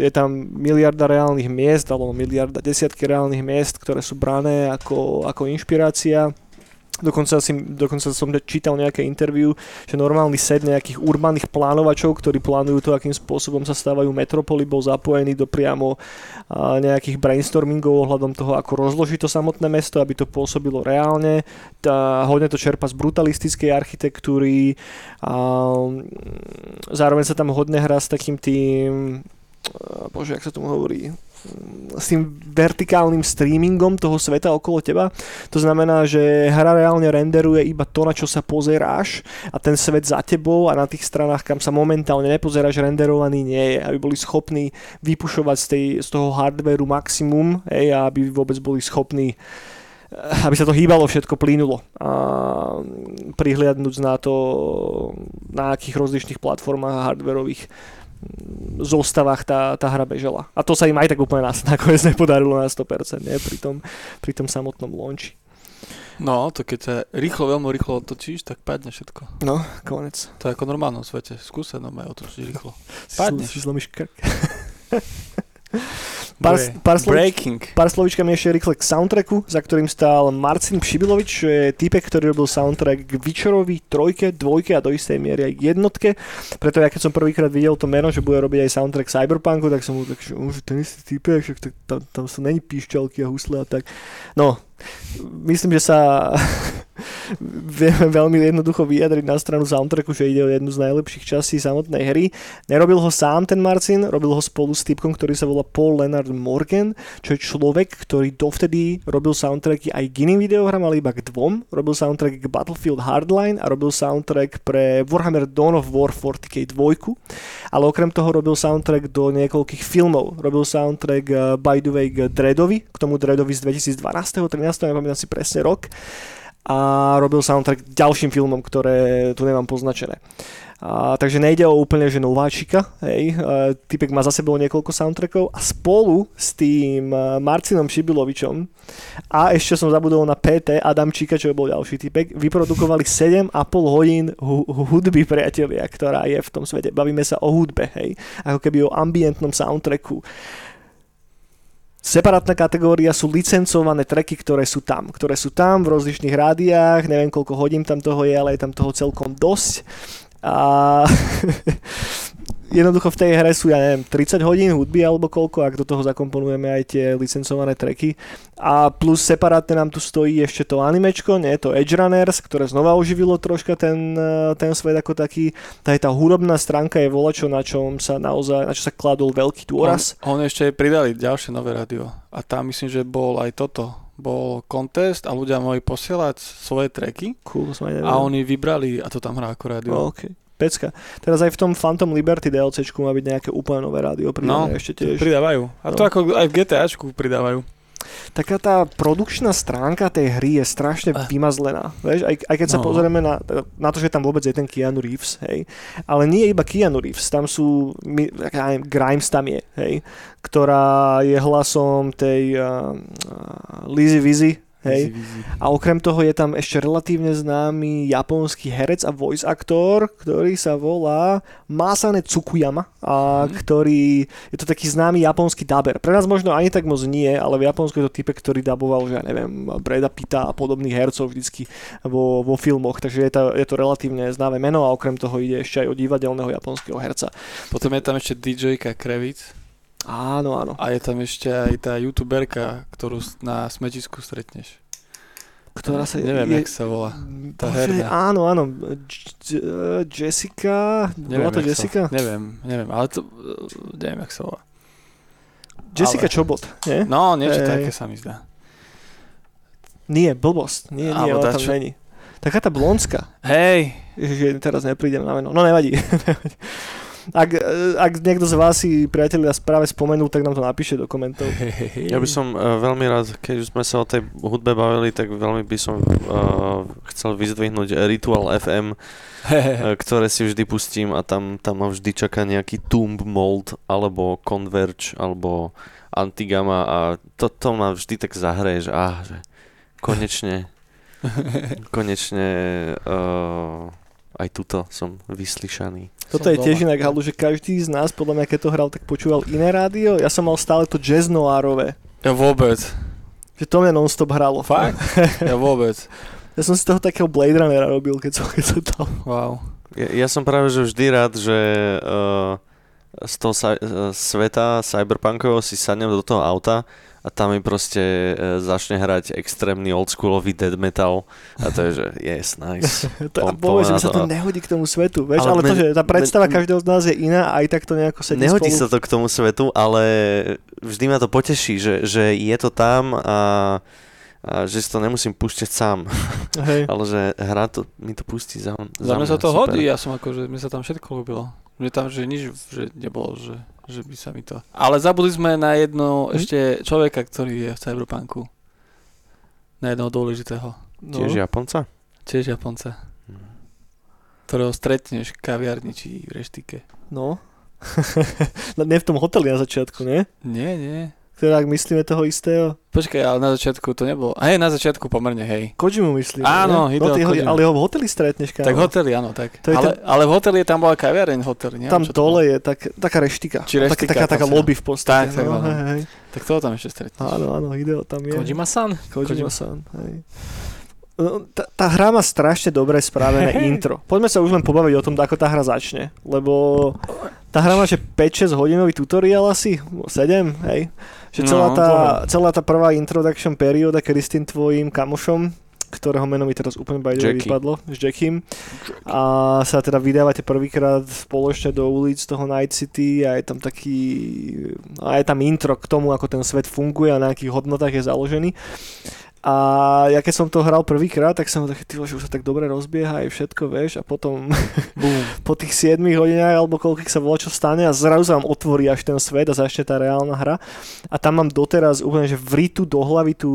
A: je tam miliarda reálnych miest, alebo miliarda desiatky reálnych miest, ktoré sú brané ako, ako inšpirácia Dokonca, si, dokonca som čítal nejaké interview, že normálny set nejakých urbaných plánovačov, ktorí plánujú to, akým spôsobom sa stávajú metropoly, bol zapojený do priamo nejakých brainstormingov ohľadom toho, ako rozložiť to samotné mesto, aby to pôsobilo reálne. Tá, hodne to čerpa z brutalistickej architektúry a zároveň sa tam hodne hrá s takým tým bože, jak sa tomu hovorí, s tým vertikálnym streamingom toho sveta okolo teba. To znamená, že hra reálne renderuje iba to, na čo sa pozeráš a ten svet za tebou a na tých stranách, kam sa momentálne nepozeráš, renderovaný nie je. Aby boli schopní vypušovať z, tej, z toho hardwareu maximum hej, a aby vôbec boli schopní aby sa to hýbalo, všetko plynulo. A prihliadnúť na to, na akých rozličných platformách a hardwareových zostavách tá, tá hra bežala. A to sa im aj tak úplne nás nakoniec nepodarilo na 100%, nie? Pri, tom, pri tom samotnom launchi.
C: No, to keď sa rýchlo, veľmi rýchlo otočíš, tak padne všetko.
A: No, konec.
C: To je ako normálnom svete. Skúsené no aj otočiť rýchlo. Padneš.
A: Si zlomíš krk. Pár, pár, slovič, pár slovičkami ešte rýchle k soundtracku, za ktorým stál Marcin Pšibilovič, čo je typek, ktorý robil soundtrack k Witcherovi, trojke, dvojke a do istej miery aj jednotke. Preto ja keď som prvýkrát videl to meno, že bude robiť aj soundtrack Cyberpunku, tak som mu tak, že ten istý typek, že tam, tam sú není píšťalky a husle a tak. No, myslím, že sa vieme veľmi jednoducho vyjadriť na stranu soundtracku, že ide o jednu z najlepších častí samotnej hry. Nerobil ho sám ten Marcin, robil ho spolu s typkom, ktorý sa volá Paul Leonard Morgan, čo je človek, ktorý dovtedy robil soundtracky aj k iným videohrám, ale iba k dvom. Robil soundtrack k Battlefield Hardline a robil soundtrack pre Warhammer Dawn of War 40k 2, ale okrem toho robil soundtrack do niekoľkých filmov. Robil soundtrack uh, by the way k Dreadovi, k tomu Dreadovi z 2012. 13. nepamätám si presne rok a robil soundtrack ďalším filmom, ktoré tu nemám poznačené. A, takže nejde o úplne že nováčika, hej. A, typek má za sebou niekoľko soundtrackov a spolu s tým Marcinom Šibilovičom a ešte som zabudol na PT Adamčíka, čo bol ďalší typek, vyprodukovali 7,5 hodín hu- hudby priatelia, ktorá je v tom svete. Bavíme sa o hudbe, hej. Ako keby o ambientnom soundtracku. Separátna kategória sú licencované tracky, ktoré sú tam. Ktoré sú tam v rozličných rádiách, neviem koľko hodín tam toho je, ale je tam toho celkom dosť. A jednoducho v tej hre sú, ja neviem, 30 hodín hudby alebo koľko, ak do toho zakomponujeme aj tie licencované tracky. A plus separátne nám tu stojí ešte to animečko, nie, to Edge Runners, ktoré znova oživilo troška ten, eh, ten svet ako taký. Tá, tá hudobná stránka je volačo, na čom sa naozaj, na čo sa kladol veľký dôraz.
C: On, on ešte pridali ďalšie nové rádio. A tam myslím, že bol aj toto. Bol contest a ľudia mohli posielať svoje tracky.
A: Cool,
C: a oni vybrali a to tam hrá ako rádio.
A: Oh, okay. Pecka. Teraz aj v tom Phantom Liberty DLCčku má byť nejaké úplne nové rádio
C: pridané no, ešte tiež. pridávajú. A no. to ako aj v GTAčku pridávajú.
A: Taká tá produkčná stránka tej hry je strašne uh. vymazlená. Vieš, aj, aj keď no. sa pozrieme na, na to, že tam vôbec je ten Keanu Reeves, hej. Ale nie iba Keanu Reeves, tam sú, ja neviem, Grimes tam je, hej, ktorá je hlasom tej uh, uh, Lizzy Vizzy, Hej. A okrem toho je tam ešte relatívne známy japonský herec a voice aktor, ktorý sa volá Masane Tsukuyama a hmm. ktorý je to taký známy japonský daber. Pre nás možno ani tak moc nie, ale v Japonsku je to type, ktorý daboval, že ja neviem, Breda Pitta a podobných hercov vždycky vo, vo filmoch, takže je to, je to relatívne známe meno a okrem toho ide ešte aj o divadelného japonského herca.
C: Potom je tam ešte DJ-ka.
A: Áno, áno.
C: A je tam ešte aj tá youtuberka, ktorú na smetisku stretneš.
A: Ktorá sa...
C: Neviem, je, jak sa volá. Tá bože, herná.
A: Áno, áno. Jessica? Neviem, Bola to Jessica?
C: Sa, neviem, neviem, ale to... Neviem, jak sa volá.
A: Jessica ale... Čobot, nie?
C: No, niečo také sa mi zdá.
A: Nie, blbosť. Nie, nie, ona tam čo... není. Taká tá blonská.
C: Hej.
A: Ježiš, teraz neprídem na meno. No nevadí. ak, ak niekto z vás si priatelia práve spomenul, tak nám to napíše do komentov.
D: Ja by som uh, veľmi rád, keď sme sa o tej hudbe bavili, tak veľmi by som uh, chcel vyzdvihnúť Ritual FM, uh, ktoré si vždy pustím a tam, tam ma vždy čaká nejaký Tomb Mold alebo Converge alebo Antigama a to, to ma vždy tak zahreje, že, ah, že konečne konečne uh, aj tuto som vyslyšaný.
A: Toto som je tiež inak halu, že každý z nás, podľa mňa, keď to hral, tak počúval iné rádio. Ja som mal stále to jazz noárové.
C: Ja vôbec.
A: Že to mňa non-stop hralo.
C: Fakt? ja vôbec.
A: Ja som si toho takého Blade Runnera robil, keď som, keď som tam.
C: Wow.
D: Ja, ja som práve že vždy rád, že uh, z toho sa, uh, sveta cyberpunkového si sadnem do toho auta a tam mi proste e, začne hrať extrémny oldschoolový dead metal a to je, že yes, nice.
A: to, a povedz, že sa to nehodí k tomu svetu, vieš, ale, ale to, že tá predstava men, každého z nás je iná a aj tak to nejako sedí
D: Nehodí
A: spolu.
D: sa to k tomu svetu, ale vždy ma to poteší, že, že je to tam a, a že si to nemusím púšťať sám. Hej. ale že hra to, mi to pustí za, za,
C: za mňa. sa to super. hodí, ja som akože, mi sa tam všetko ľúbilo. Mne tam, že nič, že nebolo, že že by sa mi to... Ale zabudli sme na jedno hm? ešte človeka, ktorý je v Cyberpunku. Na jedného dôležitého.
D: No. Tiež Japonca?
C: Tiež Japonca. Hm. Ktorého stretneš v kaviarni či v reštike.
A: No. nie v tom hoteli na začiatku, nie?
C: Nie, nie.
A: Teda ak myslíme toho istého?
C: Počkaj, ale na začiatku to nebolo. Hej, na začiatku pomerne, hej.
A: Kojimu myslím.
C: Áno, Hideo
A: Hoteli, Ale ho v hoteli stretneš, kámo.
C: Tak hoteli, áno, tak. To ale, ten... ale v hoteli tam bola kaviareň hoteli, neviem,
A: Tam dole je tak, taká reštika.
C: Či reštika.
A: Taká, taká, taká lobby v podstate.
C: Tak, tak, no, hej, hej. tak toho tam ešte stretneš.
A: Áno, áno, Hideo tam je.
B: Kojima-san?
A: Kojima-san, hej. No, tá, tá hra má strašne dobre spravené intro. Poďme sa už len pobaviť o tom, ako tá hra začne, lebo tá hra má že 5-6 hodinový tutoriál asi, 7, hej. Že no, celá, tá, celá tá prvá introduction perióda, kedy s tým tvojim kamošom, ktorého meno mi teraz úplne by vypadlo, s Jackim. A sa teda vydávate prvýkrát spoločne do ulic toho Night City a je tam taký... A je tam intro k tomu, ako ten svet funguje a na akých hodnotách je založený. A ja keď som to hral prvýkrát, tak som taký, že už sa tak dobre rozbieha aj všetko, vieš, a potom po tých 7 hodinách alebo koľkých sa volá čo stane a zrazu vám otvorí až ten svet a začne tá reálna hra. A tam mám doteraz úplne, že vrytú do hlavy tú,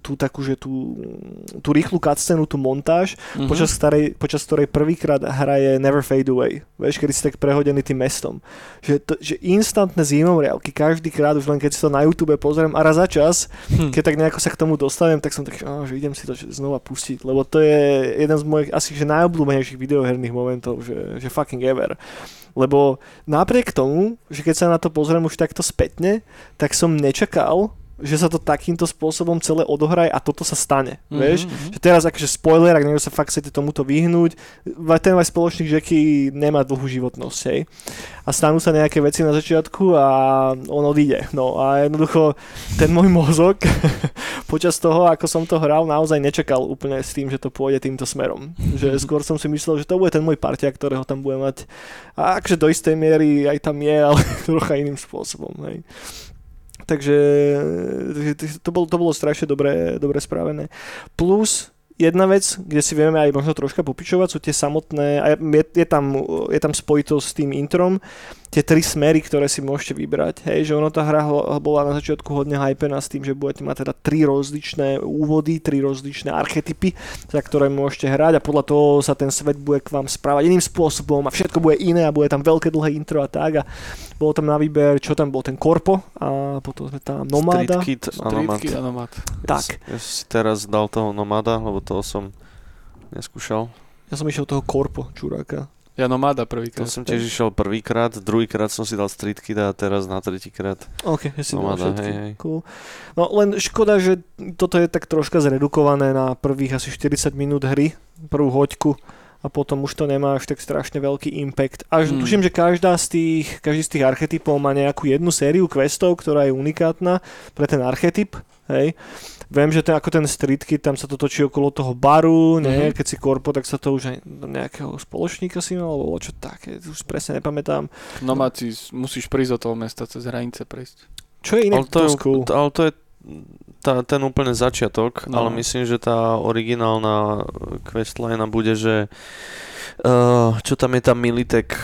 A: tú takú, že tú, tú rýchlu cutscenu, tú montáž, mm-hmm. počas, ktorej, počas ktorej prvýkrát hraje Never Fade Away. Vieš, kedy si tak prehodený tým mestom. Že, to, že instantné zimomriavky, každý krát už len keď si to na YouTube pozriem a raz za čas, hm. keď tak nejako sa k tomu dostanem, neviem, tak som taký, oh, že idem si to znova pustiť, lebo to je jeden z mojich asi že najobľúbenejších videoherných momentov, že, že fucking ever. Lebo napriek tomu, že keď sa na to pozriem už takto spätne, tak som nečakal, že sa to takýmto spôsobom celé odohraje a toto sa stane, mm-hmm. vieš? Že teraz akože spoiler, ak niekto sa fakt chcete tomuto vyhnúť, ten váš spoločník Jackie nemá dlhú životnosť, hej? A stanú sa nejaké veci na začiatku a on odíde. No a jednoducho ten môj mozog počas toho, ako som to hral, naozaj nečakal úplne s tým, že to pôjde týmto smerom. Že mhm. skôr som si myslel, že to bude ten môj partia, ktorého tam bude mať. A akože do istej miery aj tam je, ale trocha iným spôsobom, hej. Takže to bolo, to bolo strašne dobre, dobre spravené. Plus jedna vec, kde si vieme aj možno troška popičovať, sú tie samotné, je, je, tam, je tam spojitosť s tým introm, tie tri smery, ktoré si môžete vybrať. Hej, že ono tá hra bola na začiatku hodne hypená s tým, že budete mať teda tri rozličné úvody, tri rozličné archetypy, za ktoré môžete hrať a podľa toho sa ten svet bude k vám správať iným spôsobom a všetko bude iné a bude tam veľké dlhé intro a tak a bolo tam na výber, čo tam bol ten Korpo a potom sme tam Nomada.
D: Street Kid a Nomad.
C: Street Kid a Nomad.
A: Tak.
D: Ja, ja si teraz dal toho Nomada, lebo toho som neskúšal.
A: Ja som išiel toho Korpo, čuráka.
C: Ja Nomada prvýkrát.
D: To som tiež išiel prvýkrát, druhýkrát som si dal Street Kid a teraz na tretíkrát
A: OK, ja si Nomada, hej, hej. Cool. No len škoda, že toto je tak troška zredukované na prvých asi 40 minút hry, prvú hoďku a potom už to nemá až tak strašne veľký impact. Až hmm. tuším, že každá z tých, každý z tých archetypov má nejakú jednu sériu questov, ktorá je unikátna pre ten archetyp, hej. Viem, že ten, ako ten street kid, tam sa to točí okolo toho baru, nie? Mm-hmm. keď si korpo, tak sa to už aj nejakého spoločníka si mal, alebo čo také, už presne nepamätám.
C: No máci, musíš prísť do toho mesta, cez hranice prejsť.
A: Čo je iné
D: ale to, je, cool. ale to je tá, ten úplne začiatok, no. ale myslím, že tá originálna questline bude, že uh, čo tam je tá Militek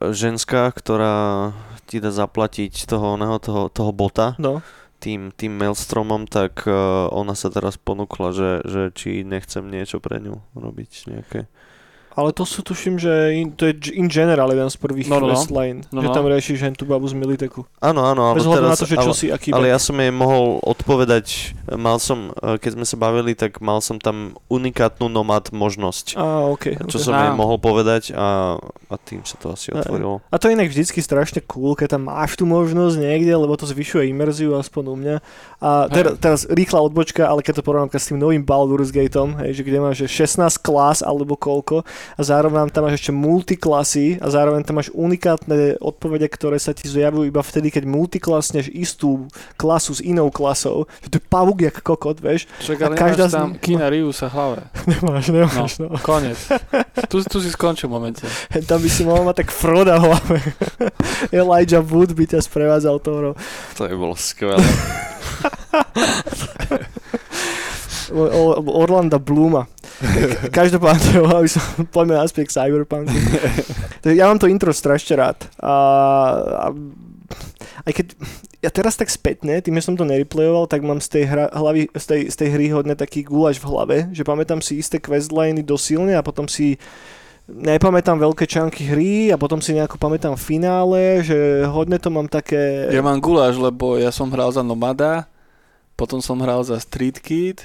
D: ženská, ktorá ti dá zaplatiť toho, oného, toho, toho bota.
A: No
D: tým, tým Maelstromom, tak uh, ona sa teraz ponúkla, že, že či nechcem niečo pre ňu robiť nejaké.
A: Ale to sú, tuším, že in, to je in general jeden z prvých no, no, no. line, no, že no. tam riešiš hen tú babu z Militeku.
D: Áno, áno,
A: ale teraz, na to, že čo ale, si, aký
D: ale ja som jej mohol odpovedať, mal som, e, keď sme sa bavili, tak mal som tam unikátnu nomad možnosť.
A: Á, okay,
D: čo
A: okay.
D: som jej mohol povedať a, a tým sa to asi otvorilo.
A: A to je inak vždycky strašne cool, keď tam máš tú možnosť niekde, lebo to zvyšuje imerziu aspoň u mňa. A ter, teraz rýchla odbočka, ale keď to porovnám s tým novým Baldur's Gateom, hej, že kde máš 16 klas alebo koľko, a zároveň tam máš ešte multiklasy a zároveň tam máš unikátne odpovede, ktoré sa ti zjavujú iba vtedy, keď multiklasneš istú klasu s inou klasou. Že to je pavuk jak kokot, vieš.
C: Čak, ale a každá tam z... Kina Reevesa hlave.
A: nemáš, nemáš, no.
C: no. Konec. tu, tu si skončil v momente.
A: tam by si mohol mať tak Froda hlave. Elijah Wood by ťa sprevádzal tou
D: To by bolo skvelé.
A: Orlanda Bluma. Každopádne, aby som, poďme naspäť k Cyberpunku. ja mám to intro strašne rád. A, a aj keď ja teraz tak spätne, tým, že som to nereplayoval, tak mám z tej, hra, hlavy, z tej, z tej hry hodne taký gulaš v hlave, že pamätám si isté questliny dosilne a potom si nepamätám veľké čanky hry a potom si nejako pamätám finále, že hodne to mám také...
C: Ja mám guláš, lebo ja som hral za Nomada, potom som hral za Street Kid,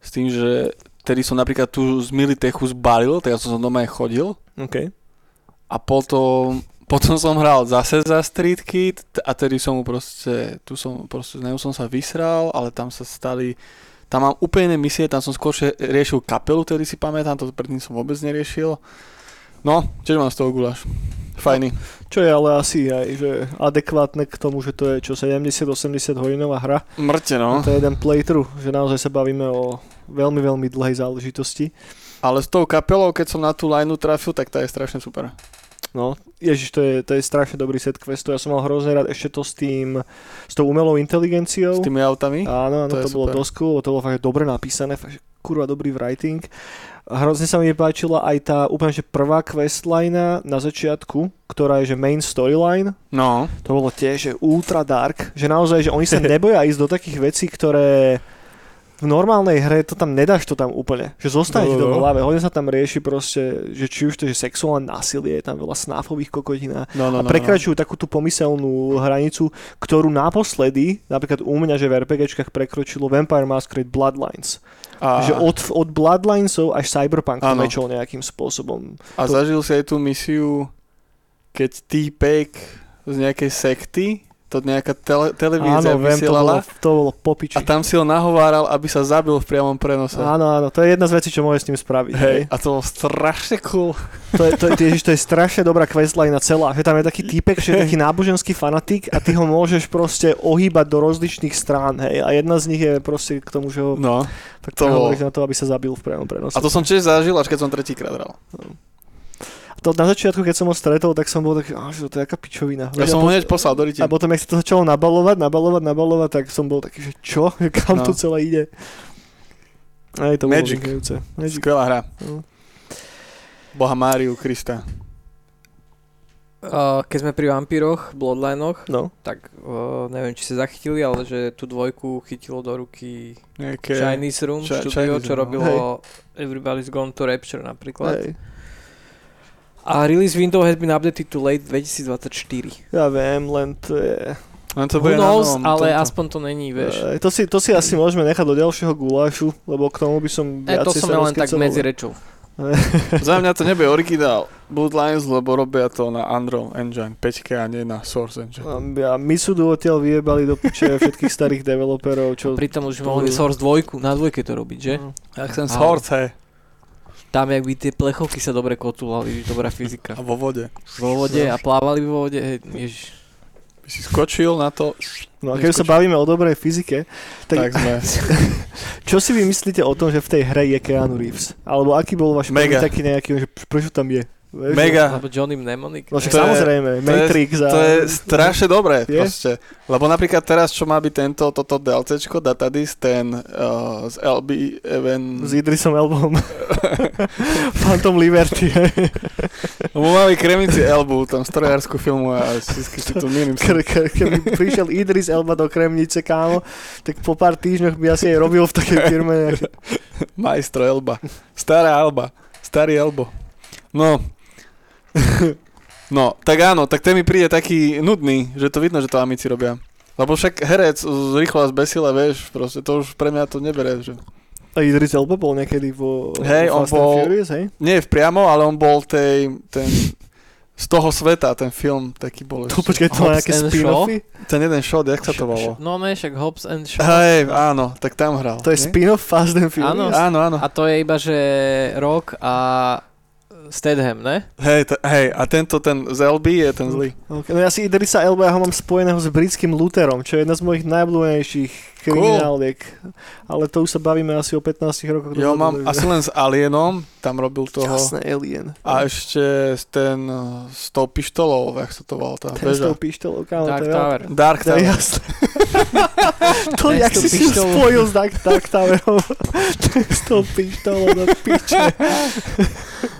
C: s tým, že tedy som napríklad tu z Militechu zbalil, tak ja som doma aj chodil.
A: Okay.
C: A potom, potom som hral zase za Street Kid a tedy som mu proste, tu som proste, z som sa vysral, ale tam sa stali, tam mám úplne misie, tam som skôr riešil kapelu, ktorý si pamätám, to predtým som vôbec neriešil. No, tiež mám z toho guláš. Fajný.
A: Čo je ale asi aj že adekvátne k tomu, že to je čo 70-80 hodinová hra.
C: Mŕte no.
A: A to je jeden playthrough, že naozaj sa bavíme o veľmi, veľmi dlhej záležitosti.
C: Ale s tou kapelou, keď som na tú lineu trafil, tak tá je strašne super.
A: No, ježiš, to je, to je strašne dobrý set questu. Ja som mal hrozne rád ešte to s tým, s tou umelou inteligenciou.
C: S tými autami?
A: Áno, áno, to, to bolo dosť cool, to bolo fakt dobre napísané, fakt, kurva dobrý writing. Hrozne sa mi páčila aj tá úplne že prvá questline na začiatku, ktorá je že main storyline.
C: No.
A: To bolo tiež že ultra dark, že naozaj, že oni sa neboja ísť do takých vecí, ktoré v normálnej hre to tam nedáš to tam úplne. Že zostane no, no, no. hlave. Hodne sa tam rieši proste, že či už to je sexuálne násilie, je tam veľa snáfových kokotín a,
C: no, no,
A: a prekračujú no, no. takú tú pomyselnú hranicu, ktorú naposledy, napríklad u mňa, že v RPGčkách prekročilo Vampire Masquerade Bloodlines. A... Že od, od Bloodlinesov až Cyberpunk to mečol nejakým spôsobom.
C: A
A: to...
C: zažil si aj tú misiu, keď týpek z nejakej sekty to nejaká tele, televízia áno, vysielala.
A: Viem, to bolo, to bolo popiči.
C: A tam si ho nahováral, aby sa zabil v priamom prenose.
A: Áno, áno, to je jedna z vecí, čo môže s tým spraviť.
C: Hej, hej. a to bolo strašne cool.
A: To je, to, je, ježiš, to je strašne dobrá questline celá, že tam je taký typek, že je taký náboženský fanatik a ty ho môžeš proste ohýbať do rozličných strán, hej, a jedna z nich je proste k tomu, že ho
C: no,
A: tak to bolo. na to, aby sa zabil v priamom prenose.
C: A to som tiež zažil, až keď som tretíkrát hral. No
A: to na začiatku, keď som ho stretol, tak som bol taký, že to je taká pičovina.
C: Ja som ho hneď poslal do.
A: A potom, ak sa to začalo nabalovať, nabalovať, nabalovať, tak som bol taký, že čo? Kam no. to celé ide? Aj to
C: Magic. bolo Magic. Skvelá hra. No. Boha Máriu, Krista.
B: Uh, keď sme pri vampíroch, Bloodlinoch,
A: no.
B: tak uh, neviem, či ste zachytili, ale že tú dvojku chytilo do ruky
C: Nejaké...
B: Chinese Room Ch- štúdio, čo no. robilo hey. Everybody's Gone to Rapture napríklad. Hey. A release window has been updated to late 2024.
A: Ja viem, len to je...
C: Len to
B: bude knows, novom, ale tomto. aspoň to není, vieš.
A: E, to, si, to si asi môžeme nechať do ďalšieho gulášu, lebo k tomu by som
B: e, to som len tak medzi rečou.
C: Za mňa to nebude originál Bloodlines, lebo robia to na Unreal Engine 5 a nie na Source Engine.
A: A my sú odtiaľ vyjebali do piče všetkých starých developerov. Čo...
B: A pritom už mohli Source 2, na dvojke to robiť, že? No.
C: Ja chcem Source, hej.
B: Tam, jak by tie plechovky sa dobre kotulali, dobrá fyzika.
C: A vo vode.
B: Vo vode a plávali vo vode, ježiš.
C: By si skočil na to.
A: No a keď sa bavíme o dobrej fyzike,
C: tak, tak sme.
A: čo si vy myslíte o tom, že v tej hre je Keanu Reeves? Alebo aký bol váš
C: Mega.
A: taký nejaký, že prečo tam je?
C: Vieš, Mega.
B: Alebo Johnny Mnemonic.
A: No však samozrejme,
C: je,
A: Matrix.
C: To je, to je strašne dobré je? proste. Lebo napríklad teraz, čo má byť tento, toto DLCčko, Datadis, ten uh, z LB Even...
A: S Idrisom Elbom. Phantom Liberty.
C: Lebo máme kremnici Elbu, tam strojárskú filmu a všetky si tu milím.
A: Keby prišiel Idris Elba do kremnice, kámo, tak po pár týždňoch by asi aj robil v takej firme.
C: Majstro Elba. Stará Elba. Starý Elbo. No, no, tak áno, tak ten mi príde taký nudný, že to vidno, že to amici robia. Lebo však herec z rýchlo a zbesile, vieš, proste to už pre mňa to nebere, že...
A: A Idris Elba bol niekedy vo,
C: hej,
A: vo
C: on bol,
A: Furious, hej?
C: Nie v priamo, ale on bol tej, ten, z toho sveta, ten film taký bol.
A: Tu počkaj, to má nejaké spin-offy?
C: Ten jeden shot, jak sa to volalo?
B: No ne, však Hobbs and Shaw.
C: Hej, áno, tak tam hral.
A: To je spin-off Fast and Furious?
B: Áno,
C: áno, áno.
B: A to je iba, že rok a Stedham, ne?
C: Hej, t- hej, a tento, ten z LB je ten zlý.
A: Okay, no ja si Idrisa Elba ja ho mám spojeného s britským Lutherom, čo je jedna z mojich najblúbenejších kriminálniek. Cool. Ale to už sa bavíme asi o 15 rokoch.
C: Jo, mám asi len s Alienom, tam robil toho.
A: Jasné, Alien.
C: A ešte ten s tou pištolou, jak sa to volá tá
A: ten s tou pištolou, kámo,
B: Dark to Tower.
C: Dark Tower. Ja,
A: to, jak si si spojil s Dark, Dark Towerom. s tou pištolou do piče.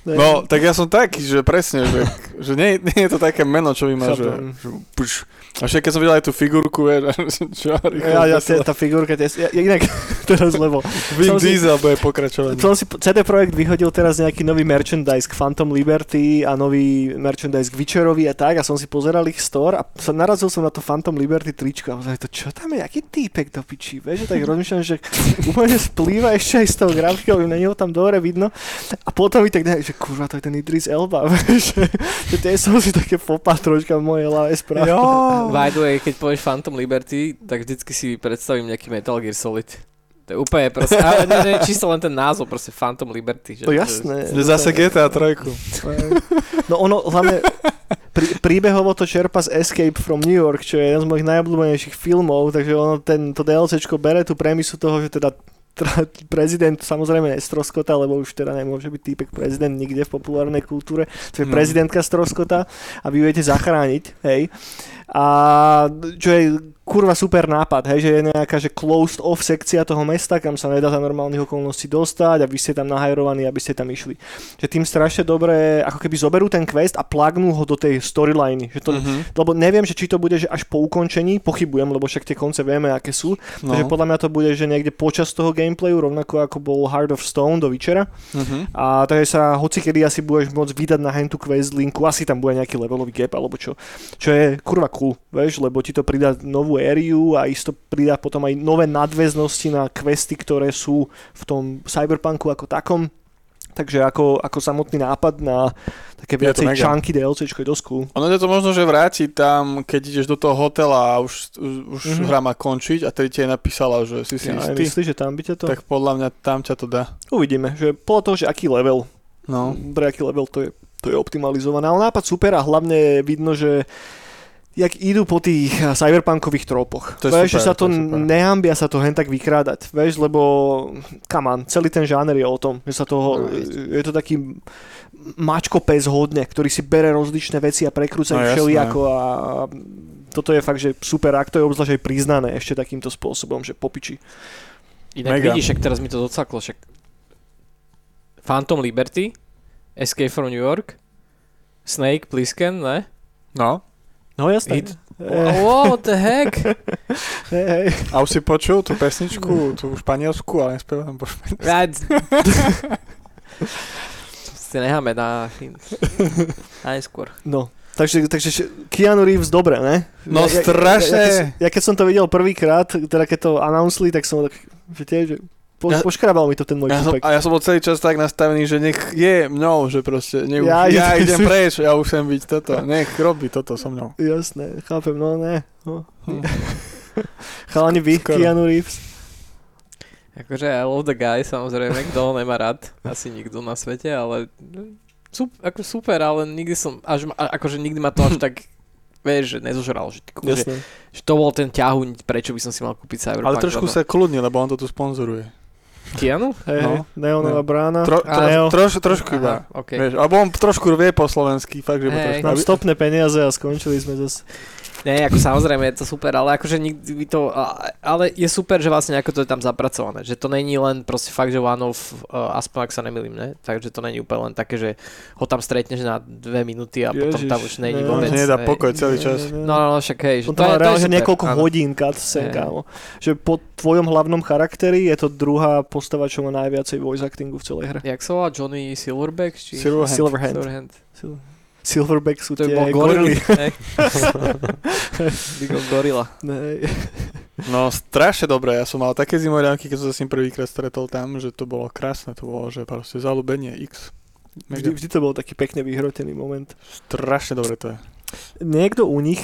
C: No, tak ja som taký, že presne, že, že nie, nie je to také meno, čo by ma, že, že puš. A však keď som videl aj tú figurku, vieš, čo,
A: ja, ja, tá, tá figurka, ja, ja, inak teraz, lebo...
C: Vin Diesel bude pokračovať.
A: Som si, CD Projekt vyhodil teraz nejaký nový merchandise k Phantom Liberty a nový merchandise k Witcherovi a tak a som si pozeral ich store a sa, narazil som na to Phantom Liberty tričko a som to čo tam je, aký týpek do pičí, vieš, tak rozmýšľam, že úplne splýva ešte aj s tou grafikou, na neho tam dobre vidno. A potom mi tak ne, že kurva, to je ten Idris Elba, že, že tie som si také popa troška v mojej hlave správne.
B: By the way, keď povieš Phantom Liberty, tak vždycky si predstavím nejaký Metal Gear Solid. To je úplne proste, ale nie, nie, čisto len ten názov, proste Phantom Liberty. Že,
A: to jasné.
C: Že, zase GTA 3.
A: No ono, hlavne prí, príbehovo to čerpa z Escape from New York, čo je jeden z mojich najobľúbenejších filmov, takže ono ten, to DLCčko bere tú premisu toho, že teda prezident samozrejme nestroskota, lebo už teda nemôže byť týpek prezident nikde v populárnej kultúre, to je no. prezidentka stroskota a vy viete zachrániť, hej. A čo je kurva super nápad, hej, že je nejaká že closed off sekcia toho mesta, kam sa nedá za normálnych okolností dostať a vy ste tam nahajrovaní, aby ste tam išli. Že tým strašne dobre, ako keby zoberú ten quest a plagnú ho do tej storyline. Že to, uh-huh. Lebo neviem, že či to bude že až po ukončení, pochybujem, lebo však tie konce vieme, aké sú. No. Takže podľa mňa to bude, že niekde počas toho gameplayu, rovnako ako bol Heart of Stone do Witchera. Uh-huh. A takže sa hoci kedy asi budeš môcť vydať na hentu quest linku, asi tam bude nejaký levelový gap alebo čo. Čo je kurva cool, vieš, lebo ti to pridá novú ériu a isto pridá potom aj nové nadväznosti na questy, ktoré sú v tom cyberpunku ako takom Takže ako, ako samotný nápad na také viacej čanky DLC je dosť cool.
C: Ono je to možno, že vráti tam, keď ideš do toho hotela a už, už mm-hmm. hra má končiť a tedy ti je napísala, že si si
A: ja, istý. Myslíš, že tam by ťa to...
C: Tak podľa mňa tam ťa to dá.
A: Uvidíme, že podľa toho, že aký level. No. Pre aký level to je, to je optimalizované. Ale nápad super a hlavne vidno, že jak idú po tých eh, cyberpunkových tropoch. To Vieš, že sa to, to nehambia sa to hen tak vykrádať. Vieš, lebo, come on, celý ten žáner je o tom, že sa toho, no, je to taký mačko pes hodne, ktorý si bere rozličné veci a prekrúca no, všelijako a toto je fakt, že super, ak to je obzvlášť aj priznané ešte takýmto spôsobom, že popiči.
B: Inak Mega. vidíš, ak teraz mi to docaklo, však Phantom Liberty, Escape from New York, Snake, Plissken, ne?
C: No.
A: No jasné.
B: It, wow, what the heck?
C: Hey, hey. A už si počul tú pesničku, tú španielsku, ale nespievam po španielsku.
B: si necháme na, na neskôr.
A: No, takže, takže Keanu Reeves dobre, ne?
C: No ja, strašne. Ja,
A: ja, ja, keď som to videl prvýkrát, teda keď to announceli, tak som tak, že tiež, že po, ja, poškrabal mi to ten môj
C: ja som, A ja som bol celý čas tak nastavený, že nech je mňou, že proste, ne, ja, ja idem si... preč, ja už sem byť toto, nech robí toto so mnou.
A: Jasné, chápem, no ne. No. Hm. Chalani vy, Skoro. Keanu Reeves.
B: Akože I love the guy, samozrejme, kto ho nemá rád, asi nikto na svete, ale super, ako super, ale nikdy som, až, akože nikdy ma to až tak vieš, že nezožral, že, tyku, že, že to bol ten ťahuň, prečo by som si mal kúpiť Cyberpunk.
C: Ale trošku lebo... sa kľudne, lebo on to tu sponzoruje.
B: Keanu?
A: Hey, no. Neonová no. brána.
C: Tro, tro, Neo. troš, trošku iba. Okay. Vieš, alebo on trošku vie po slovensky, fakt, že hey. trošku...
A: stopné peniaze a skončili sme zase.
B: Nie, ako samozrejme je to super, ale akože nikdy by to, ale je super, že vlastne ako to je tam zapracované, že to není len proste fakt, že one off, uh, aspoň ak sa nemýlim, ne? Takže to není úplne len také, že ho tam stretneš na dve minúty a Ježiš, potom tam už není vôbec.
C: Ne, nedá pokoj celý čas.
B: No, no, no však hej.
A: Že to, je, to je niekoľko áno. hodín cutscene, kámo. Že po tvojom hlavnom charakteri je to druhá postava, čo má najviacej voice actingu v celej hre.
B: Jak sa volá Johnny Silverback? Či...
A: Silverhand.
B: Silverhand. Silverhand.
A: Silverhand. Silverback sú
B: to
A: tie
B: gorily. gorila.
C: No strašne dobré, ja som mal také zimorianky, keď som sa s ním prvýkrát stretol tam, že to bolo krásne, to bolo, že proste zalúbenie X.
A: Vždy, vždy to bol taký pekne vyhrotený moment.
C: Strašne dobre to je.
A: Niekto u nich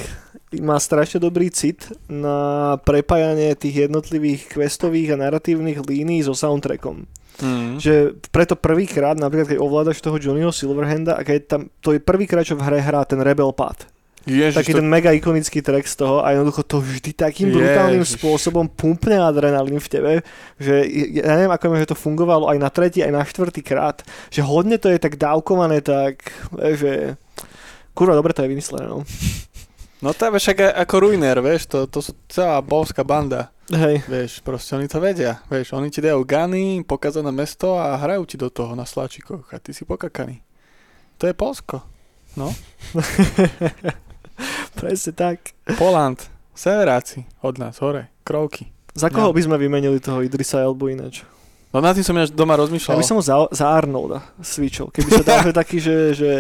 A: má strašne dobrý cit na prepájanie tých jednotlivých questových a narratívnych línií so soundtrackom. Mm. Že preto prvýkrát, napríklad keď ovládaš toho Johnnyho Silverhanda a keď tam, to je prvýkrát, čo v hre hrá ten Rebel Path. Ježiš, taký to... ten mega ikonický track z toho a jednoducho to vždy takým brutálnym Ježiš. spôsobom pumpne adrenalín v tebe, že ja neviem, ako mi, že to fungovalo aj na tretí, aj na štvrtý krát, že hodne to je tak dávkované, tak, že kurva, dobre to je vymyslené, no.
C: No to je však ako Ruiner, vieš, to, to sú celá bolská banda.
A: Hej.
C: Vieš, proste oni to vedia. Vieš, oni ti dajú gany, pokazané mesto a hrajú ti do toho na sláčikoch a ty si pokakaný. To je Polsko. No.
A: Presne tak.
C: Poland, severáci od nás, hore, krovky.
A: Za koho ja. by sme vymenili toho Idrisa Elbu ináč?
C: No na tým som ja doma rozmýšľal.
A: Ja by som ho za, za Arnolda switchol. Keby sa dal taký, že, že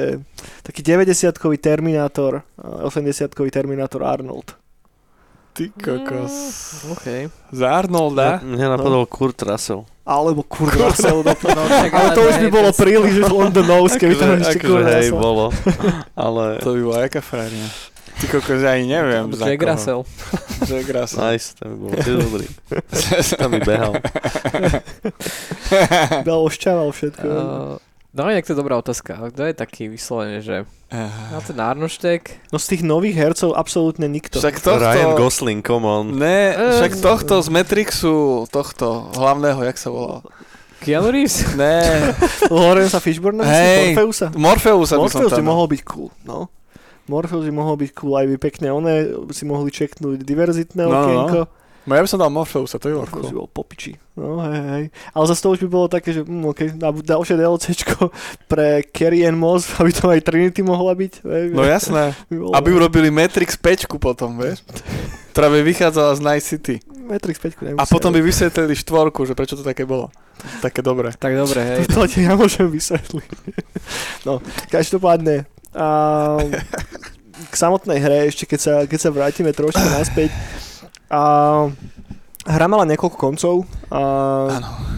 A: taký 90-kový Terminátor, 80-kový Terminátor Arnold.
C: Ty kokos.
B: Mm, OK.
C: Za Arnolda?
D: Mne napadol no. Kurt Russell.
A: Alebo Kurt Russell. no, no, ale to už by bolo príliš on the nose, keby tam ešte Kurt
D: Russell. Bolo. Ale...
C: To by bola jaká frárnia. Ty kokos, ja ani neviem.
B: Jack Russell.
C: Jack Russell.
D: Nice, to by bolo dobrý. Tam by behal.
A: Bel ošťaval všetko. Uh,
B: No inak to je dobrá otázka. Kto je taký vyslovene, že na ten Arnoštek?
A: No z tých nových hercov absolútne nikto.
C: Však tohto...
D: Ryan Gosling, come on.
C: Ne, však tohto z Matrixu, tohto hlavného, jak sa volal?
B: Keanu Reeves?
C: Ne.
A: Lorenza Fishburne?
C: Hej,
A: Morfeusa?
C: Morfeusa by
A: Morpheus by mohol byť cool, no. Morpheus by mohol byť cool, aj by pekne one si mohli čeknúť diverzitné no, no. okienko. No.
C: No ja by som dal Morpheusa, to je bolo
A: cool. bol popiči. No hej, hej. Ale zase to už by bolo také, že mm, okay, ďalšie DLCčko pre Carrie and Moss, aby to aj Trinity mohla byť. Hej,
C: no jasné. By bolo... Aby urobili Matrix 5 potom, vieš. Ktorá by vychádzala z Night City.
A: Matrix 5 nemuseli.
C: A potom by vysvetlili štvorku, že prečo to také bolo. Také dobré.
B: Tak dobre, hej.
A: To, to ja môžem vysvetliť. No, každopádne. Um, k samotnej hre, ešte keď sa, keď sa vrátime trošku naspäť, a hra mala niekoľko koncov A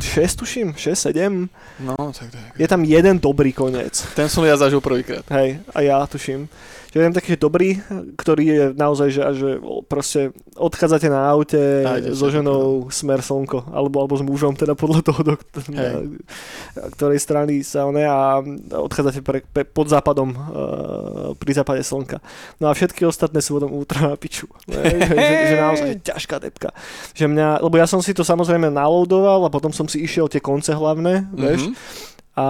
A: 6 tuším, 6, 7.
C: No, tak, tak.
A: Je tam jeden dobrý koniec.
C: Ten som ja zažil prvýkrát.
A: Hej, a ja tuším. Že jeden taký dobrý, ktorý je naozaj, že, že proste odchádzate na aute so ženou smer slnko, alebo, alebo s mužom, teda podľa toho, do, na, ktorej strany sa one a odchádzate pre, pre, pod západom uh, pri západe slnka. No a všetky ostatné sú potom ultra na piču. že, že, že naozaj ťažká depka. Že mňa, lebo ja som si to samozrejme naloadoval a potom som si išiel tie konce hlavné, mm-hmm. vieš, a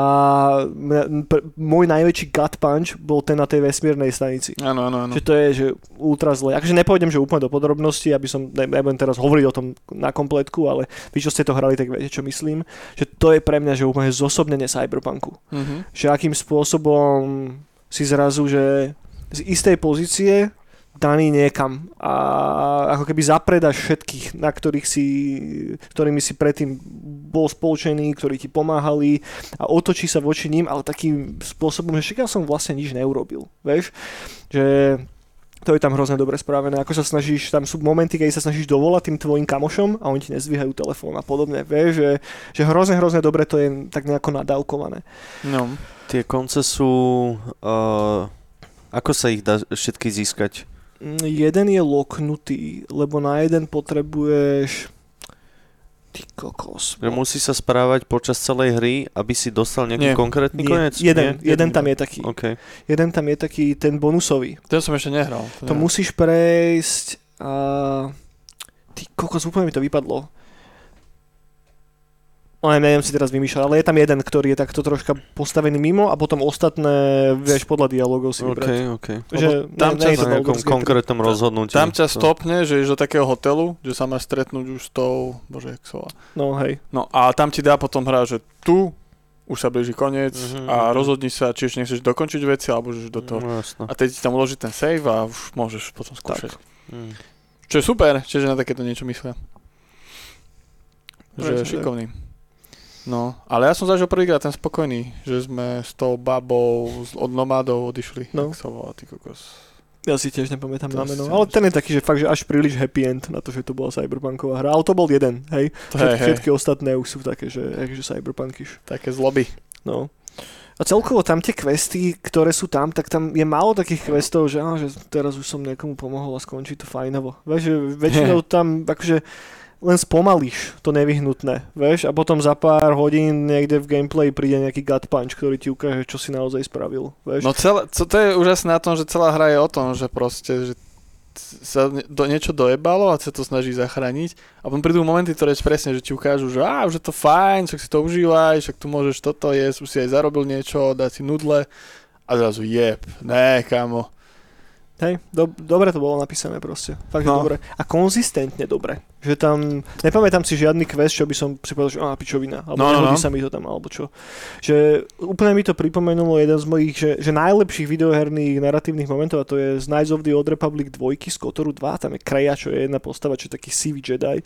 A: môj najväčší gut punch bol ten na tej vesmírnej stanici.
C: Áno, áno, áno.
A: Že to je že ultra zle. Akože nepôjdem, že úplne do podrobností, aby som, nebudem teraz hovoriť o tom na kompletku, ale vy, čo ste to hrali, tak viete, čo myslím. Že to je pre mňa, že úplne zosobnenie cyberpunku. Mm-hmm. Že akým spôsobom si zrazu, že z istej pozície daný niekam a ako keby zapredaš všetkých, na ktorých si, ktorými si predtým bol spoločený, ktorí ti pomáhali a otočí sa voči ním, ale takým spôsobom, že však ja som vlastne nič neurobil, vieš, že to je tam hrozne dobre spravené, ako sa snažíš, tam sú momenty, keď sa snažíš dovolať tým tvojim kamošom a oni ti nezvíhajú telefón a podobne, vieš, že, že hrozne, hrozne dobre to je tak nejako nadávkované.
D: No. Tie konce sú, uh, ako sa ich dá všetky získať?
A: Jeden je loknutý, lebo na jeden potrebuješ Ty kokos.
D: Že musí sa správať počas celej hry, aby si dostal nejaký Nie. konkrétny Nie. koniec?
A: Jeden, Nie? jeden tam je taký.
D: Okay.
A: Jeden tam je taký, ten bonusový.
C: Ten som ešte nehral.
A: To, to musíš prejsť a... Ty kokos, úplne mi to vypadlo. No neviem si teraz vymýšľať, ale je tam jeden, ktorý je takto troška postavený mimo a potom ostatné, vieš, podľa dialogov si vybrať.
D: OK, OK. Že tam ne, ťa v nejakom konkrétnom rozhodnutí.
C: Tam ťa stopne, že ješ do takého hotelu, že sa máš stretnúť už s tou, bože, jak sa
A: No hej.
C: No a tam ti dá potom hra, že tu už sa blíži koniec mm-hmm. a mhm. rozhodni sa, či ešte nechceš dokončiť veci, alebo že do toho. No, a teď ti tam uloží ten save a už môžeš potom skúšať. Mm. Čo je super, čiže na takéto niečo myslia. Že je šikovný. No, ale ja som zažil prvýkrát ten spokojný, že sme s tou babou od nomádov odišli. No. Tak sa volá, ty kokos.
A: Ja si tiež nepamätám na meno, ale ten je taký, že fakt, že až príliš happy end na to, že to bola cyberpunková hra, ale to bol jeden, hej. Všet, hej, všetky hej. ostatné už sú také, že, že cyberpunkiš.
C: Také zloby.
A: No. A celkovo tam tie questy, ktoré sú tam, tak tam je málo takých questov, že, á, že teraz už som niekomu pomohol a skončí to fajnovo. Vieš, že väčšinou tam akože len spomalíš to nevyhnutné, vieš, a potom za pár hodín niekde v gameplay príde nejaký gut punch, ktorý ti ukáže, čo si naozaj spravil, vieš.
C: No celé, co, to je úžasné na tom, že celá hra je o tom, že proste, že sa do, niečo dojebalo a sa to snaží zachrániť a potom prídu momenty, ktoré presne, že ti ukážu, že á, už je to fajn, však si to užívaj, však tu môžeš toto jesť, už si aj zarobil niečo, dať si nudle a zrazu jeb, ne, kamo.
A: Hej, do, dobre to bolo napísané proste. Fakt, no. dobre. A konzistentne dobre. Že tam, nepamätám si žiadny quest, čo by som si povedal, že á, pičovina, alebo no, no, no. sa mi to tam, alebo čo. Že úplne mi to pripomenulo jeden z mojich, že, že najlepších videoherných narratívnych momentov, a to je z Knights of the Old Republic 2 z Kotoru 2, tam je Kreja, čo je jedna postava, čo je taký sivý Jedi.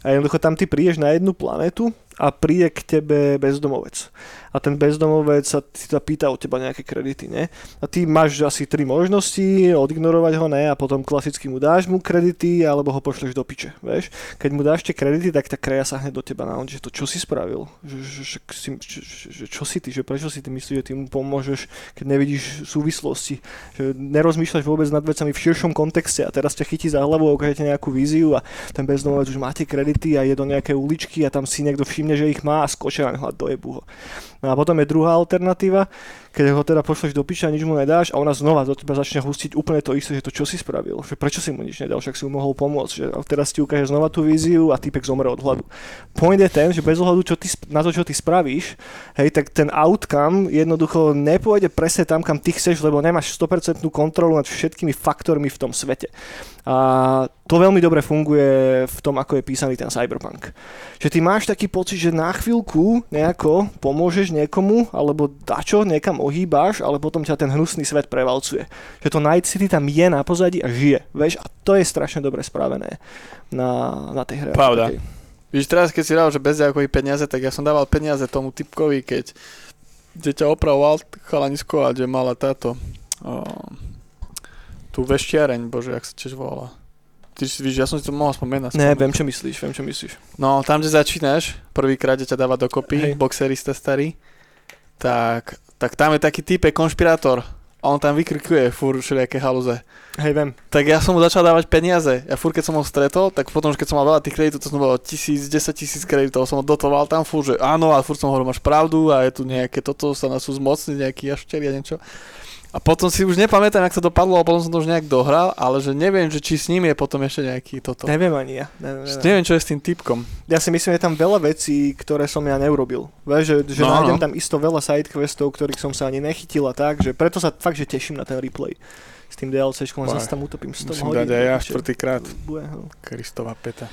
A: A jednoducho tam ty prídeš na jednu planetu a príde k tebe bezdomovec a ten bezdomovec sa sa pýta od teba nejaké kredity, ne? A ty máš asi tri možnosti, odignorovať ho, ne? A potom klasicky mu dáš mu kredity, alebo ho pošleš do piče, vieš? Keď mu dáš tie kredity, tak tá kreja sa hneď do teba na on, že to čo si spravil? Že, že, že, že, že, čo si ty? Že prečo si ty myslíš, že ty mu pomôžeš, keď nevidíš súvislosti? Že nerozmýšľaš vôbec nad vecami v širšom kontexte a teraz ťa chytí za hlavu, ukážete nejakú víziu a ten bezdomovec už máte kredity a je do nejakej uličky a tam si niekto všimne, že ich má a skočia na hľad do jebu ho. No a potom je druhá alternatíva, keď ho teda pošleš do piča a nič mu nedáš a ona znova do teba začne hustiť úplne to isté, že to čo si spravil, že prečo si mu nič nedal, však si mu mohol pomôcť, že teraz ti ukáže znova tú víziu a typek zomre od hladu. Point je ten, že bez ohľadu čo ty, na to, čo ty spravíš, hej, tak ten outcome jednoducho nepôjde presne tam, kam ty chceš, lebo nemáš 100% kontrolu nad všetkými faktormi v tom svete. A to veľmi dobre funguje v tom, ako je písaný ten cyberpunk. Že ty máš taký pocit, že na chvíľku nejako pomôžeš niekomu, alebo dačo niekam ohýbaš, ale potom ťa ten hnusný svet prevalcuje. Že to Night City tam je na pozadí a žije. Vieš? A to je strašne dobre spravené na, na tej hre.
C: Pravda. Víš, teraz keď si dal, že bez nejakých peniaze, tak ja som dával peniaze tomu typkovi, keď kde ťa opravoval chalanisko a kde mala táto o, tú veštiareň, bože, jak sa tiež volala. ty víš, ja som si to mohol spomenúť.
A: Ne, viem, čo myslíš, viem, čo myslíš.
C: No, tam, kde začínaš, prvýkrát, ťa dáva dokopy, Hej. boxerista starý, tak, tak tam je taký type konšpirátor, a on tam vykrikuje fur všelijaké haluze.
A: Hej, viem.
C: Tak ja som mu začal dávať peniaze. Ja fur, keď som ho stretol, tak potom, keď som mal veľa tých kreditov, to som bol tisíc, desať tisíc kreditov, som ho dotoval tam fur, že áno, a fur som hovoril, máš pravdu a je tu nejaké toto, sa nás sú zmocniť, nejaký jašter a niečo. A potom si už nepamätám, ako to dopadlo, a potom som to už nejak dohral, ale že neviem, že či s ním je potom ešte nejaký toto.
A: Neviem ani ja. Neviem,
C: neviem. neviem čo je s tým typkom.
A: Ja si myslím, že je tam veľa vecí, ktoré som ja neurobil. Vieš, že, že no, nájdem no. tam isto veľa sidequestov, ktorých som sa ani nechytil a tak, že preto sa fakt, že teším na ten replay s tým DLCčkom, len zase tam utopím 100
C: Musím hodín. dať aj ja štvrtýkrát. Kristová peta.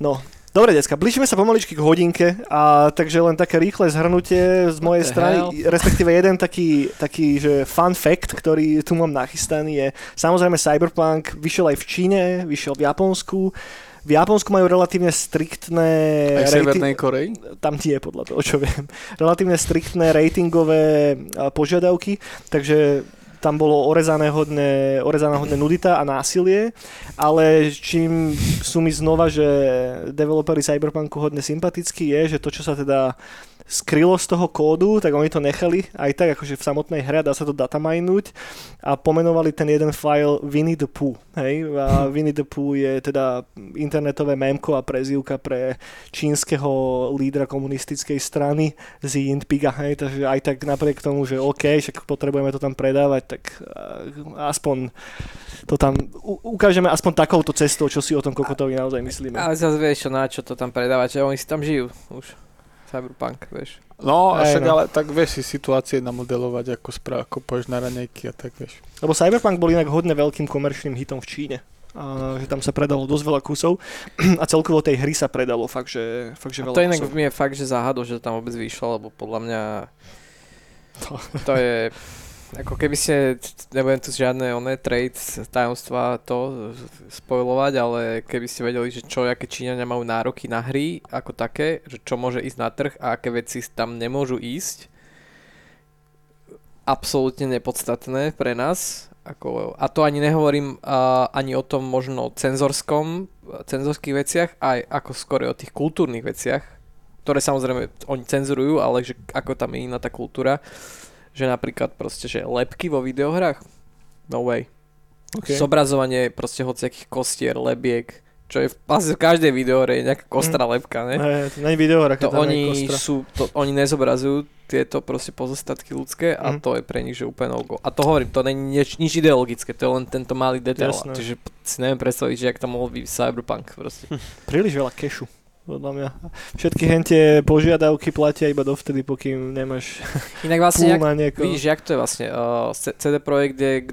A: No, Dobre, decka, blížime sa pomaličky k hodinke, a takže len také rýchle zhrnutie z mojej strany, respektíve jeden taký, taký že fun fact, ktorý tu mám nachystaný je, samozrejme Cyberpunk vyšiel aj v Číne, vyšiel v Japonsku, v Japonsku majú relatívne striktné...
C: Aj v Severnej Koreji?
A: Tam nie, podľa toho, čo viem. Relatívne striktné ratingové požiadavky, takže tam bolo orezané hodné, orezaná hodné nudita a násilie, ale čím sú mi znova, že developeri Cyberpunku hodne sympatickí je, že to, čo sa teda skrylo z toho kódu, tak oni to nechali aj tak, akože v samotnej hre, dá sa to dataminúť a pomenovali ten jeden file Winnie the Pooh. Hej? A Winnie the Pooh je teda internetové memko a prezývka pre čínskeho lídra komunistickej strany z Jinpiga. Hej? Takže aj tak napriek tomu, že OK, však potrebujeme to tam predávať, tak aspoň to tam ukážeme aspoň takouto cestou, čo si o tom kokotovi naozaj myslíme.
B: Ale zase vieš, na čo to tam predávať, že oni si tam žijú už. Cyberpunk, vieš.
C: No, a však no. ale tak vieš si situácie namodelovať, ako, spra- ako poješ na raňajky a tak vieš.
A: Lebo Cyberpunk bol inak hodne veľkým komerčným hitom v Číne. A, že tam sa predalo dosť veľa kusov a celkovo tej hry sa predalo fakt, že, fakt, že
B: veľa to inak mi je fakt, že záhado, že to tam vôbec vyšlo, lebo podľa mňa to, to je ako keby ste, nebudem tu žiadne oné trade, tajomstva to spojovať, ale keby ste vedeli, že čo, aké Číňania majú nároky na hry ako také, že čo môže ísť na trh a aké veci tam nemôžu ísť, absolútne nepodstatné pre nás. Ako, a to ani nehovorím uh, ani o tom možno cenzorskom, cenzorských veciach, aj ako skôr o tých kultúrnych veciach, ktoré samozrejme oni cenzurujú, ale že ako tam je iná tá kultúra že napríklad proste, že lepky vo videohrách? No way. Okay. Zobrazovanie proste hociakých kostier, lebiek, čo je v, v každej videohre je nejaká kostra mm. lepka, ne?
A: Ne, to nie videohra,
B: to oni sú, to, oni nezobrazujú tieto proste pozostatky ľudské a mm. to je pre nich, že úplne no A to hovorím, to není nič, nič ideologické, to je len tento malý detail. Čiže si neviem predstaviť, že ak to mohol byť cyberpunk proste.
A: Príliš veľa kešu podľa mňa. Všetky hentie požiadavky platia iba dovtedy, pokým nemáš
B: Inak vlastne, jak, vidíš, jak to je vlastne, uh, CD Projekt je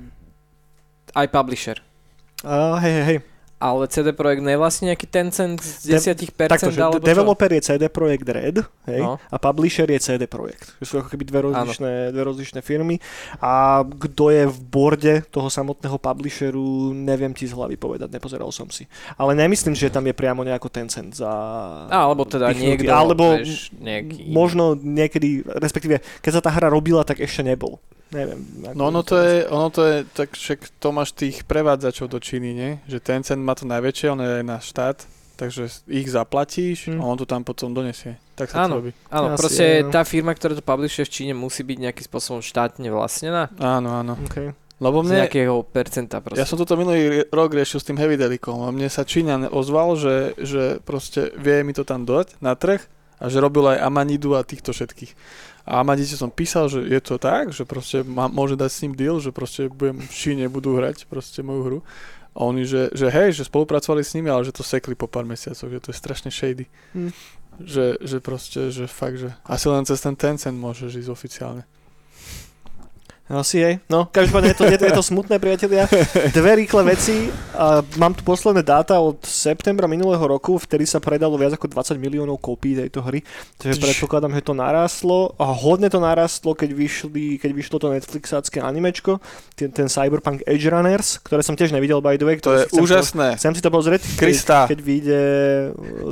B: aj publisher.
A: Uh, hej, hej, hej
B: ale CD Projekt je vlastne nejaký Tencent z 10%? De- takto, že alebo
A: developer je CD Projekt Red hej, no. a publisher je CD Projekt. To sú ako keby dve rozlišné, dve rozlišné firmy a kto je v borde toho samotného publisheru, neviem ti z hlavy povedať, nepozeral som si. Ale nemyslím, že tam je priamo nejako Tencent za...
B: A, alebo teda niekto,
A: alebo
B: vieš, nejaký...
A: možno niekedy, respektíve keď sa tá hra robila, tak ešte nebol neviem.
C: No ono to, je, ono to je, tak však to máš tých prevádzačov do Číny, nie? Že ten cen má to najväčšie, on je aj na štát, takže ich zaplatíš hmm. a on to tam potom donesie. Tak sa
B: áno,
C: to robí.
B: Áno, Asi, proste je, no. tá firma, ktorá to publishuje v Číne musí byť nejakým spôsobom štátne vlastnená.
C: Áno, áno.
A: Okay.
C: Lebo mne,
B: z nejakého percenta proste.
C: Ja som toto minulý rok riešil s tým Heavy Delikom a mne sa Číňan ozval, že, že proste vie mi to tam dať na trh a že robil aj Amanidu a týchto všetkých. A Amadite som písal, že je to tak, že proste má, môže dať s ním deal, že proste budem v Číne, budú hrať proste moju hru. A oni, že, že hej, že spolupracovali s nimi, ale že to sekli po pár mesiacoch, že to je strašne shady. Hmm. Že, že proste, že fakt, že asi len cez ten Tencent môžeš ísť oficiálne.
A: Asi jej. No, každopádne je to, je, to, je to smutné, priatelia. Dve rýchle veci. A mám tu posledné dáta od septembra minulého roku, vtedy sa predalo viac ako 20 miliónov kópií tejto hry. Takže predpokladám, že to narastlo. A hodne to narastlo, keď, vyšli, keď vyšlo to Netflixácké animečko, ten, ten Cyberpunk Edge Runners, ktoré som tiež nevidel, by the way.
C: To je úžasné.
A: To, chcem si to pozrieť,
C: Krista.
A: keď, keď vyjde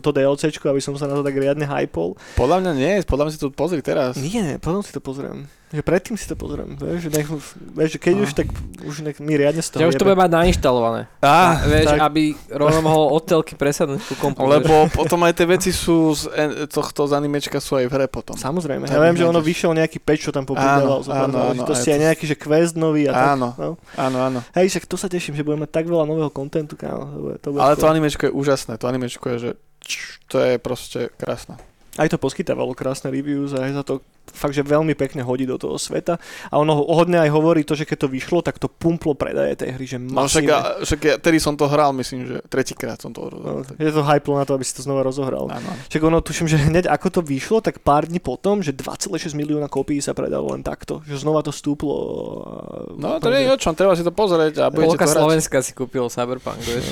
A: to DLCčko, aby som sa na to tak riadne hypol.
C: Podľa mňa nie, podľa mňa si to pozri teraz.
A: Nie, potom si to pozriem. Že predtým si to pozriem, vieš, že, nech, vieš, že keď no. už, tak už nech mi riadne z toho
B: Že už to bude mať nainštalované.
C: Á,
B: vieš,
C: tak.
B: aby rovno mohol od telky presadnúť ku kompu.
C: Lebo potom aj tie veci sú z en- tohto z animečka sú aj v hre potom.
A: Samozrejme, ja viem, že ono vyšiel nejaký peč, čo tam popridával.
C: Áno, áno, áno,
A: to ste aj nejaký, že quest nový a tak.
C: Áno,
A: No.
C: áno, áno.
A: Hej, však to sa teším, že budeme mať tak veľa nového kontentu, kámo. To bude, to bude
C: Ale to animečko je úžasné, to animečko je, že to je proste krásne.
A: Aj to poskytávalo krásne reviews a aj za to fakt, že veľmi pekne hodí do toho sveta. A ono ho- hodne aj hovorí to, že keď to vyšlo, tak to pumplo predaje tej hry, že
C: No však,
A: masívne.
C: ja, však ja, tedy som to hral, myslím, že tretíkrát som to
A: No,
C: hral. tak-
A: je to hyplo na to, aby si to znova rozohral.
C: Áno.
A: Však ono, tuším, že hneď ako to vyšlo, tak pár dní potom, že 2,6 milióna kópií sa predalo len takto. Že znova to stúplo. a-
C: No to nie je o čom, treba si to pozrieť a budete
B: Polka
C: to hrať.
B: Slovenska si kúpil Cyberpunk, vieš.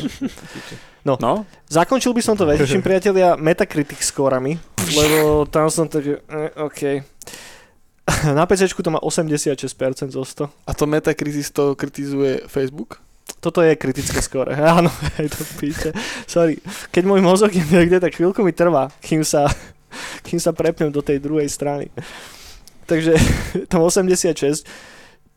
C: No,
A: Zakončil by som to väčším priatelia Metacritic skorami, lebo tam som tak, že, eh, OK. Na PC to má 86% zo 100.
C: a to Metacrisis to kritizuje Facebook?
A: Toto je kritické skóre. Áno, hej, to píše. Sorry. Keď môj mozog je niekde, tak chvíľku mi trvá, kým sa, kým sa prepnem do tej druhej strany. Takže tam 86,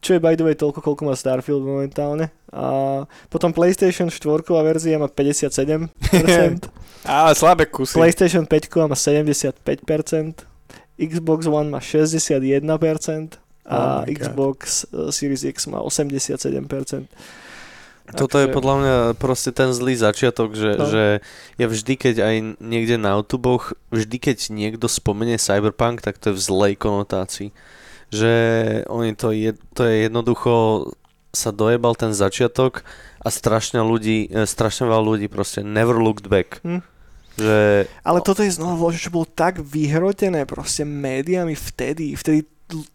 A: čo je by the way toľko, koľko má Starfield momentálne. A potom PlayStation 4 verzia má 57%,
C: Á, slabé kusy.
A: PlayStation 5 má 75%, Xbox One má 61% a
C: Oh.
A: Xbox eh, Series X má 87%.
D: Toto je podľa mňa proste ten zlý začiatok, že,
A: No.
D: že ja vždy, keď aj niekde na YouTube, vždy, keď niekto spomenie Cyberpunk, tak to je v zlej konotácii. Že oni to je, to je jednoducho sa dojebal ten začiatok a strašne ľudí, e, strašne veľa ľudí proste never looked back.
A: Hm.
D: Že
A: Ale toto je znova čo bolo tak vyhrotené proste médiami vtedy. Vtedy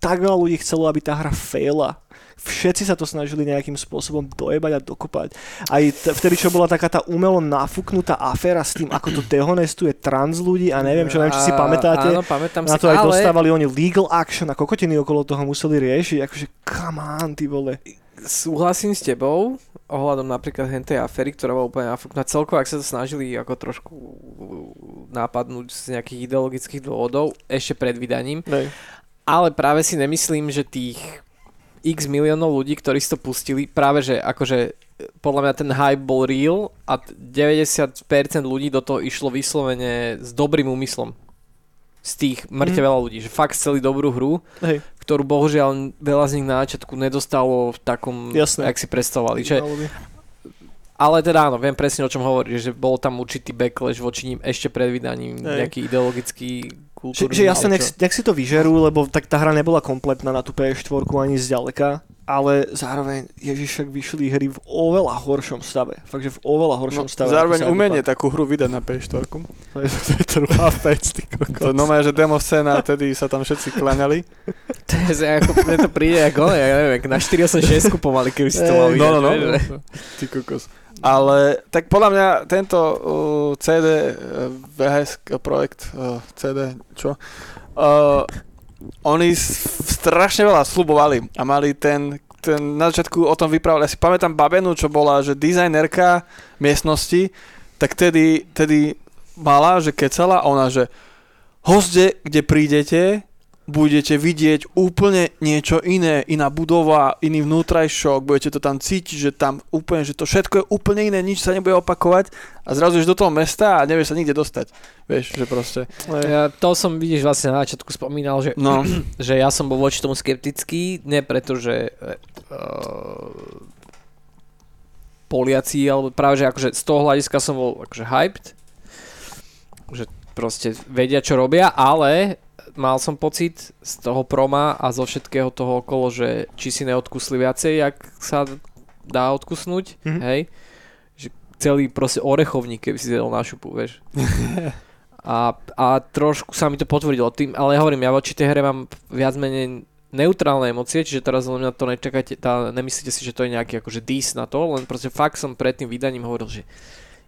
A: tak veľa ľudí chcelo, aby tá hra faila. Všetci sa to snažili nejakým spôsobom dojebať a dokopať. Aj t- vtedy, čo bola taká tá umelo nafúknutá aféra s tým, ako to dehonestuje trans ľudí a neviem čo, neviem, či si pamätáte.
B: Áno, pamätám
A: Na
B: si,
A: to aj
B: ale
A: dostávali oni legal action a kokotiny okolo toho museli riešiť. Akože, come on, ty vole.
B: Súhlasím s tebou ohľadom napríklad hentej afery, ktorá bola úplne nafúknutá. Celkovo, ak sa to snažili ako trošku nápadnúť z nejakých ideologických dôvodov ešte pred vydaním.
A: Nej.
B: Ale práve si nemyslím, že tých x miliónov ľudí, ktorí si to pustili, práve že akože e, podľa mňa ten hype bol real a t- 90% ľudí do toho išlo vyslovene s dobrým úmyslom. Z tých mŕte
A: Mhm.
B: veľa ľudí, že fakt chceli dobrú hru,
A: Hej,
B: ktorú bohužiaľ veľa z nich na začiatku nedostalo v takom,
A: Jasné.
B: jak si predstavovali. Že,
A: malo by.
B: ale teda áno, viem presne o čom hovoríš, že bol tam určitý backlash voči ním ešte pred vydaním,
A: Hej.
B: nejaký ideologický, kultúrny.
A: že jasne, nech, nech si to vyžerú, lebo tak tá hra nebola kompletná na tú PS4 ani zďaleka, ale zároveň, ježiš, však vyšli hry v oveľa horšom stave. Fakt, že v oveľa horšom
C: No,
A: stave.
C: zároveň umenie
A: Cyberpunk.
C: takú hru vydať na PS4.
A: To je, to je druhá vec, ty kokos.
C: To normálne, že demo scéna, tedy sa tam všetci klaňali.
B: To je, ako, mne to príde ako, ja neviem, na 486 pomaly, keby si to
A: Ej,
B: mal
C: No, no, no.
B: že-
C: Ty kokos. Ale tak podľa mňa tento uh, CD, uh, VHS projekt, uh, CD, čo? Uh, oni strašne veľa slubovali a mali ten, ten na začiatku o tom vyprávali. Ja si pamätám Babenu, čo bola, že dizajnerka miestnosti, tak tedy, tedy mala, že kecala ona, že hozde, kde prídete, budete vidieť úplne niečo iné, iná budova, iný vnútrajšok, budete to tam cítiť, že tam úplne, že to všetko je úplne iné, nič sa nebude opakovať a zrazu ješ do toho mesta a nevieš sa nikde dostať. Vieš, že proste.
B: Ja, to som, vidíš, vlastne na začiatku spomínal, že,
C: No,
B: že ja som bol voči tomu skeptický, ne preto, že uh, Poliaci, alebo práve, že akože z toho hľadiska som bol akože hyped, že proste vedia, čo robia, ale mal som pocit z toho proma a zo všetkého toho okolo, že či si neodkusli viacej, jak sa dá odkusnúť,
A: Mhm.
B: hej, že celý proste orechovník, keby si zjedol na šupu, vieš. A, a trošku sa mi to potvrdilo tým, ale ja hovorím, ja voči tej hre mám viac menej neutrálne emócie, čiže teraz len na to nečakajte, tá, nemyslíte si, že to je nejaký akože dis na to, len proste fakt som pred tým vydaním hovoril, že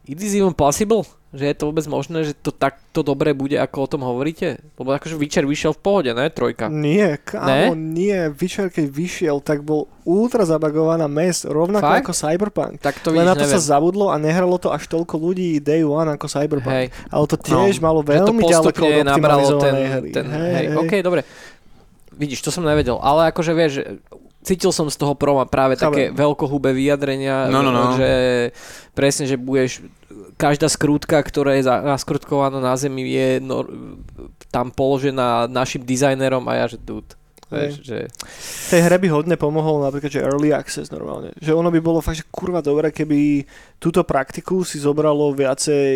B: it is even possible, že je to vôbec možné, že to takto dobre bude, ako o tom hovoríte? Lebo akože Witcher vyšiel v pohode, ne? Trojka.
A: Nie, kámo,
B: Ne?
A: nie. Witcher, keď vyšiel, tak bol ultra zabagovaná mes, rovnako
B: Fakt?
A: ako Cyberpunk.
B: Tak to
A: Len na to
B: neviem.
A: sa zabudlo a nehralo to až toľko ľudí day one ako Cyberpunk.
B: Hej,
A: Ale to tiež malo
B: že to
A: veľmi ďaleko od
B: nabralo ten,
A: optimalizovanej hry.
B: ten hej, hej, OK, dobre. vidíš, to som nevedel, ale akože vieš, cítil som z toho proma práve Cháve. také veľkohubé vyjadrenia,
C: no, no, no.
B: že presne, že budeš každá skrútka, ktorá je naskrutkovaná na zemi, je no, tam položená našim dizajnerom a ja, že dude. Vieš, že...
A: Tej hre by hodne pomohol napríklad, že early access normálne. Že ono by bolo fakt, že kurva dobré, keby túto praktiku si zobralo viacej,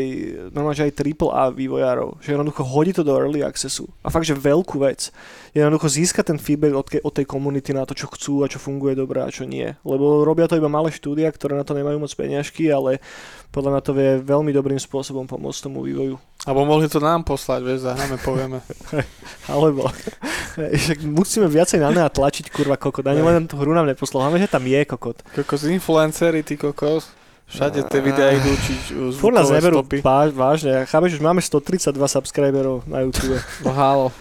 A: normálne, že aj triple A vývojárov. Že jednoducho hodí to do early accessu. A fakt, že veľkú vec. Jednoducho získať ten feedback od, ke, od tej komunity na to, čo chcú a čo funguje dobre a čo nie. Lebo robia to iba malé štúdia, ktoré na to nemajú moc peňažky, ale podľa mňa to vie veľmi dobrým spôsobom pomôcť tomu vývoju.
C: Alebo mohli to nám poslať, vieš, zahráme, povieme.
A: Alebo, však musíme viacej na nea tlačiť, kurva kokot. Ani len tú hru nám neposlal, že tam je kokot.
C: Kokos influencery, ty kokos. Všade tie videá idú učiť
A: Fúr nás neberú váž, vážne. Chápeš, už máme 132 subscriberov na YouTube.
B: No halo.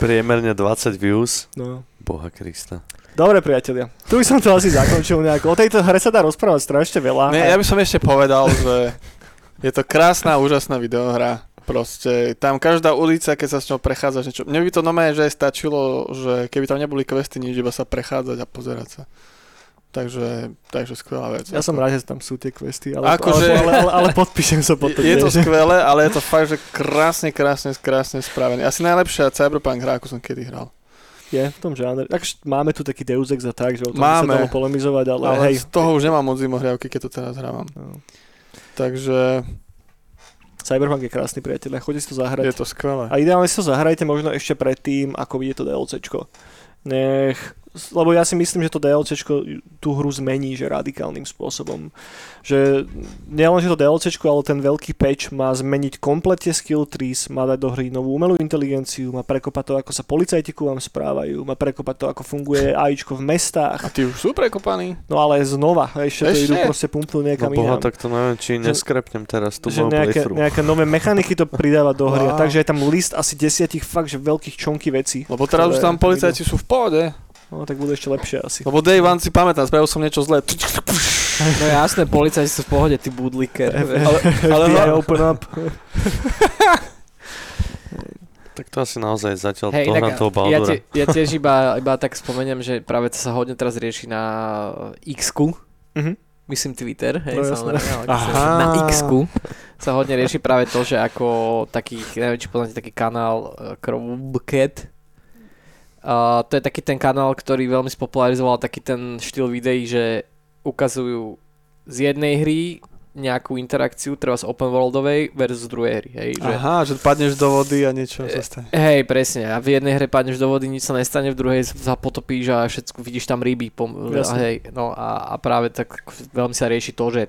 D: Priemerne 20 views. No. Boha Krista.
A: Dobre, priatelia. Tu by som to asi zakončil nejako. O tejto hre sa dá rozprávať strašne veľa.
C: Ne, ja by som ešte povedal, že je to krásna, úžasná videohra. Proste tam každá ulica, keď sa s ňou prechádza, niečo. Mne by to normálne, že stačilo, že keby tam neboli questy, nič, iba sa prechádzať a pozerať sa. Takže, takže skvelá vec.
A: Ja som rád, že tam sú tie questy, ale, Akože, ale, ale, ale podpíšem sa potom.
C: Je, je to skvelé, ale je to fakt, že krásne, krásne, krásne spravené. Asi najlepšia Cyberpunk hra, ako som kedy hral.
A: Je v tom žánre. Takže máme tu taký Deus Ex a tak, že o tom máme, sa dalo polemizovať, ale, ale hej.
C: z toho už nemám moc zimohriavky, keď to teraz hrávam. No. Takže...
A: Cyberpunk je krásny priateľ, chodite si to zahrať.
C: Je to skvelé.
A: A ideálne si to zahrajte možno ešte predtým, ako vidie to DLCčko. Nech lebo ja si myslím, že to DLCčko tú hru zmení, že radikálnym spôsobom. Že nielen, že to DLCčko, ale ten veľký patch má zmeniť komplete skill trees, má dať do hry novú umelú inteligenciu, má prekopať to, ako sa policajti ku vám správajú, má prekopať to, ako funguje AIčko v mestách.
C: A tí už sú prekopaní?
A: No ale znova, ešte, ešte? to idú proste pumpnúť niekam
D: no, boha, tak to neviem, či neskrepnem teraz tú že
A: nejaké, nejaké nové mechaniky to pridáva do hry. Wow. Takže je tam list asi desiatich fakt, že veľkých čonky vecí.
C: Lebo teraz už tam policajti sú v pohode.
A: No tak budú ešte lepšie asi.
C: Lebo Day One si pamätám, spravil som niečo zlé.
B: No jasné, policajti sú v pohode, ty budliker.
A: ale, ale no, open up.
D: tak to asi naozaj zatiaľ hey, to na toho Baldura.
B: Ja, tie, ja tiež iba, iba tak spomeniem, že práve to sa hodne teraz rieši na X-ku. Mm-hmm. Myslím Twitter, hej, no, samozrejme, ale na x sa hodne rieši práve to, že ako taký, neviem, či poznáte taký kanál uh, Crowcat, Uh, to je taký ten kanál, ktorý veľmi spopularizoval taký ten štýl videí, že ukazujú z jednej hry nejakú interakciu, treba z open worldovej versus druhej hry. Hej,
C: že, Aha, že padneš do vody a niečo sa stane.
B: Hej, presne. A v jednej hre padneš do vody, nič sa nestane, v druhej sa potopíš a všetko vidíš tam ryby. Pom- a, hej, no a, a práve tak veľmi sa rieši to, že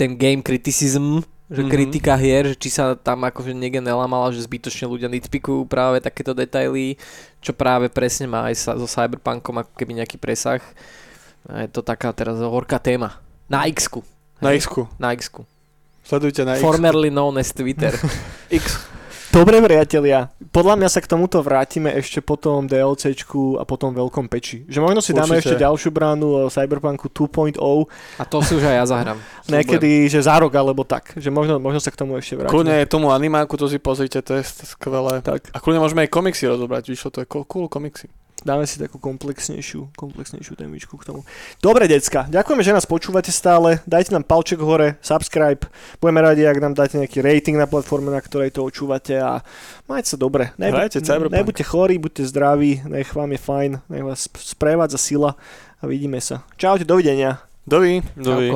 B: ten game criticism že mm-hmm. kritika hier, že či sa tam akože niekde nelamala, že zbytočne ľudia nitpikujú práve takéto detaily, čo práve presne má aj sa, so Cyberpunkom ako keby nejaký presah. A je to taká teraz horká téma. Na X-ku.
C: Na X-ku.
B: Na X-ku.
C: Sledujte na
B: X. Formerly known as Twitter.
C: X.
A: Dobre, priatelia, podľa mňa sa k tomuto vrátime ešte potom DLCčku a potom veľkom peči. Že možno si Určite. dáme ešte ďalšiu bránu o Cyberpunku 2.0.
B: A to si už aj ja zahrám.
A: Niekedy, že za rok alebo tak. Že možno, možno sa k tomu ešte vrátime.
C: Kľudne tomu animáku, to si pozrite, to je skvelé. Tak. A kľudne môžeme aj komiksy rozobrať, vyšlo to je cool komiksy
A: dáme si takú komplexnejšiu, komplexnejšiu témičku k tomu. Dobre, decka, ďakujeme, že nás počúvate stále. Dajte nám palček hore, subscribe. Budeme radi, ak nám dáte nejaký rating na platforme, na ktorej to počúvate a majte sa dobre.
C: Nebuď,
A: nebuďte chorí, buďte zdraví, nech vám je fajn, nech vás sprevádza sila a vidíme sa. Čaute, dovidenia.
C: Dovi. Dovi.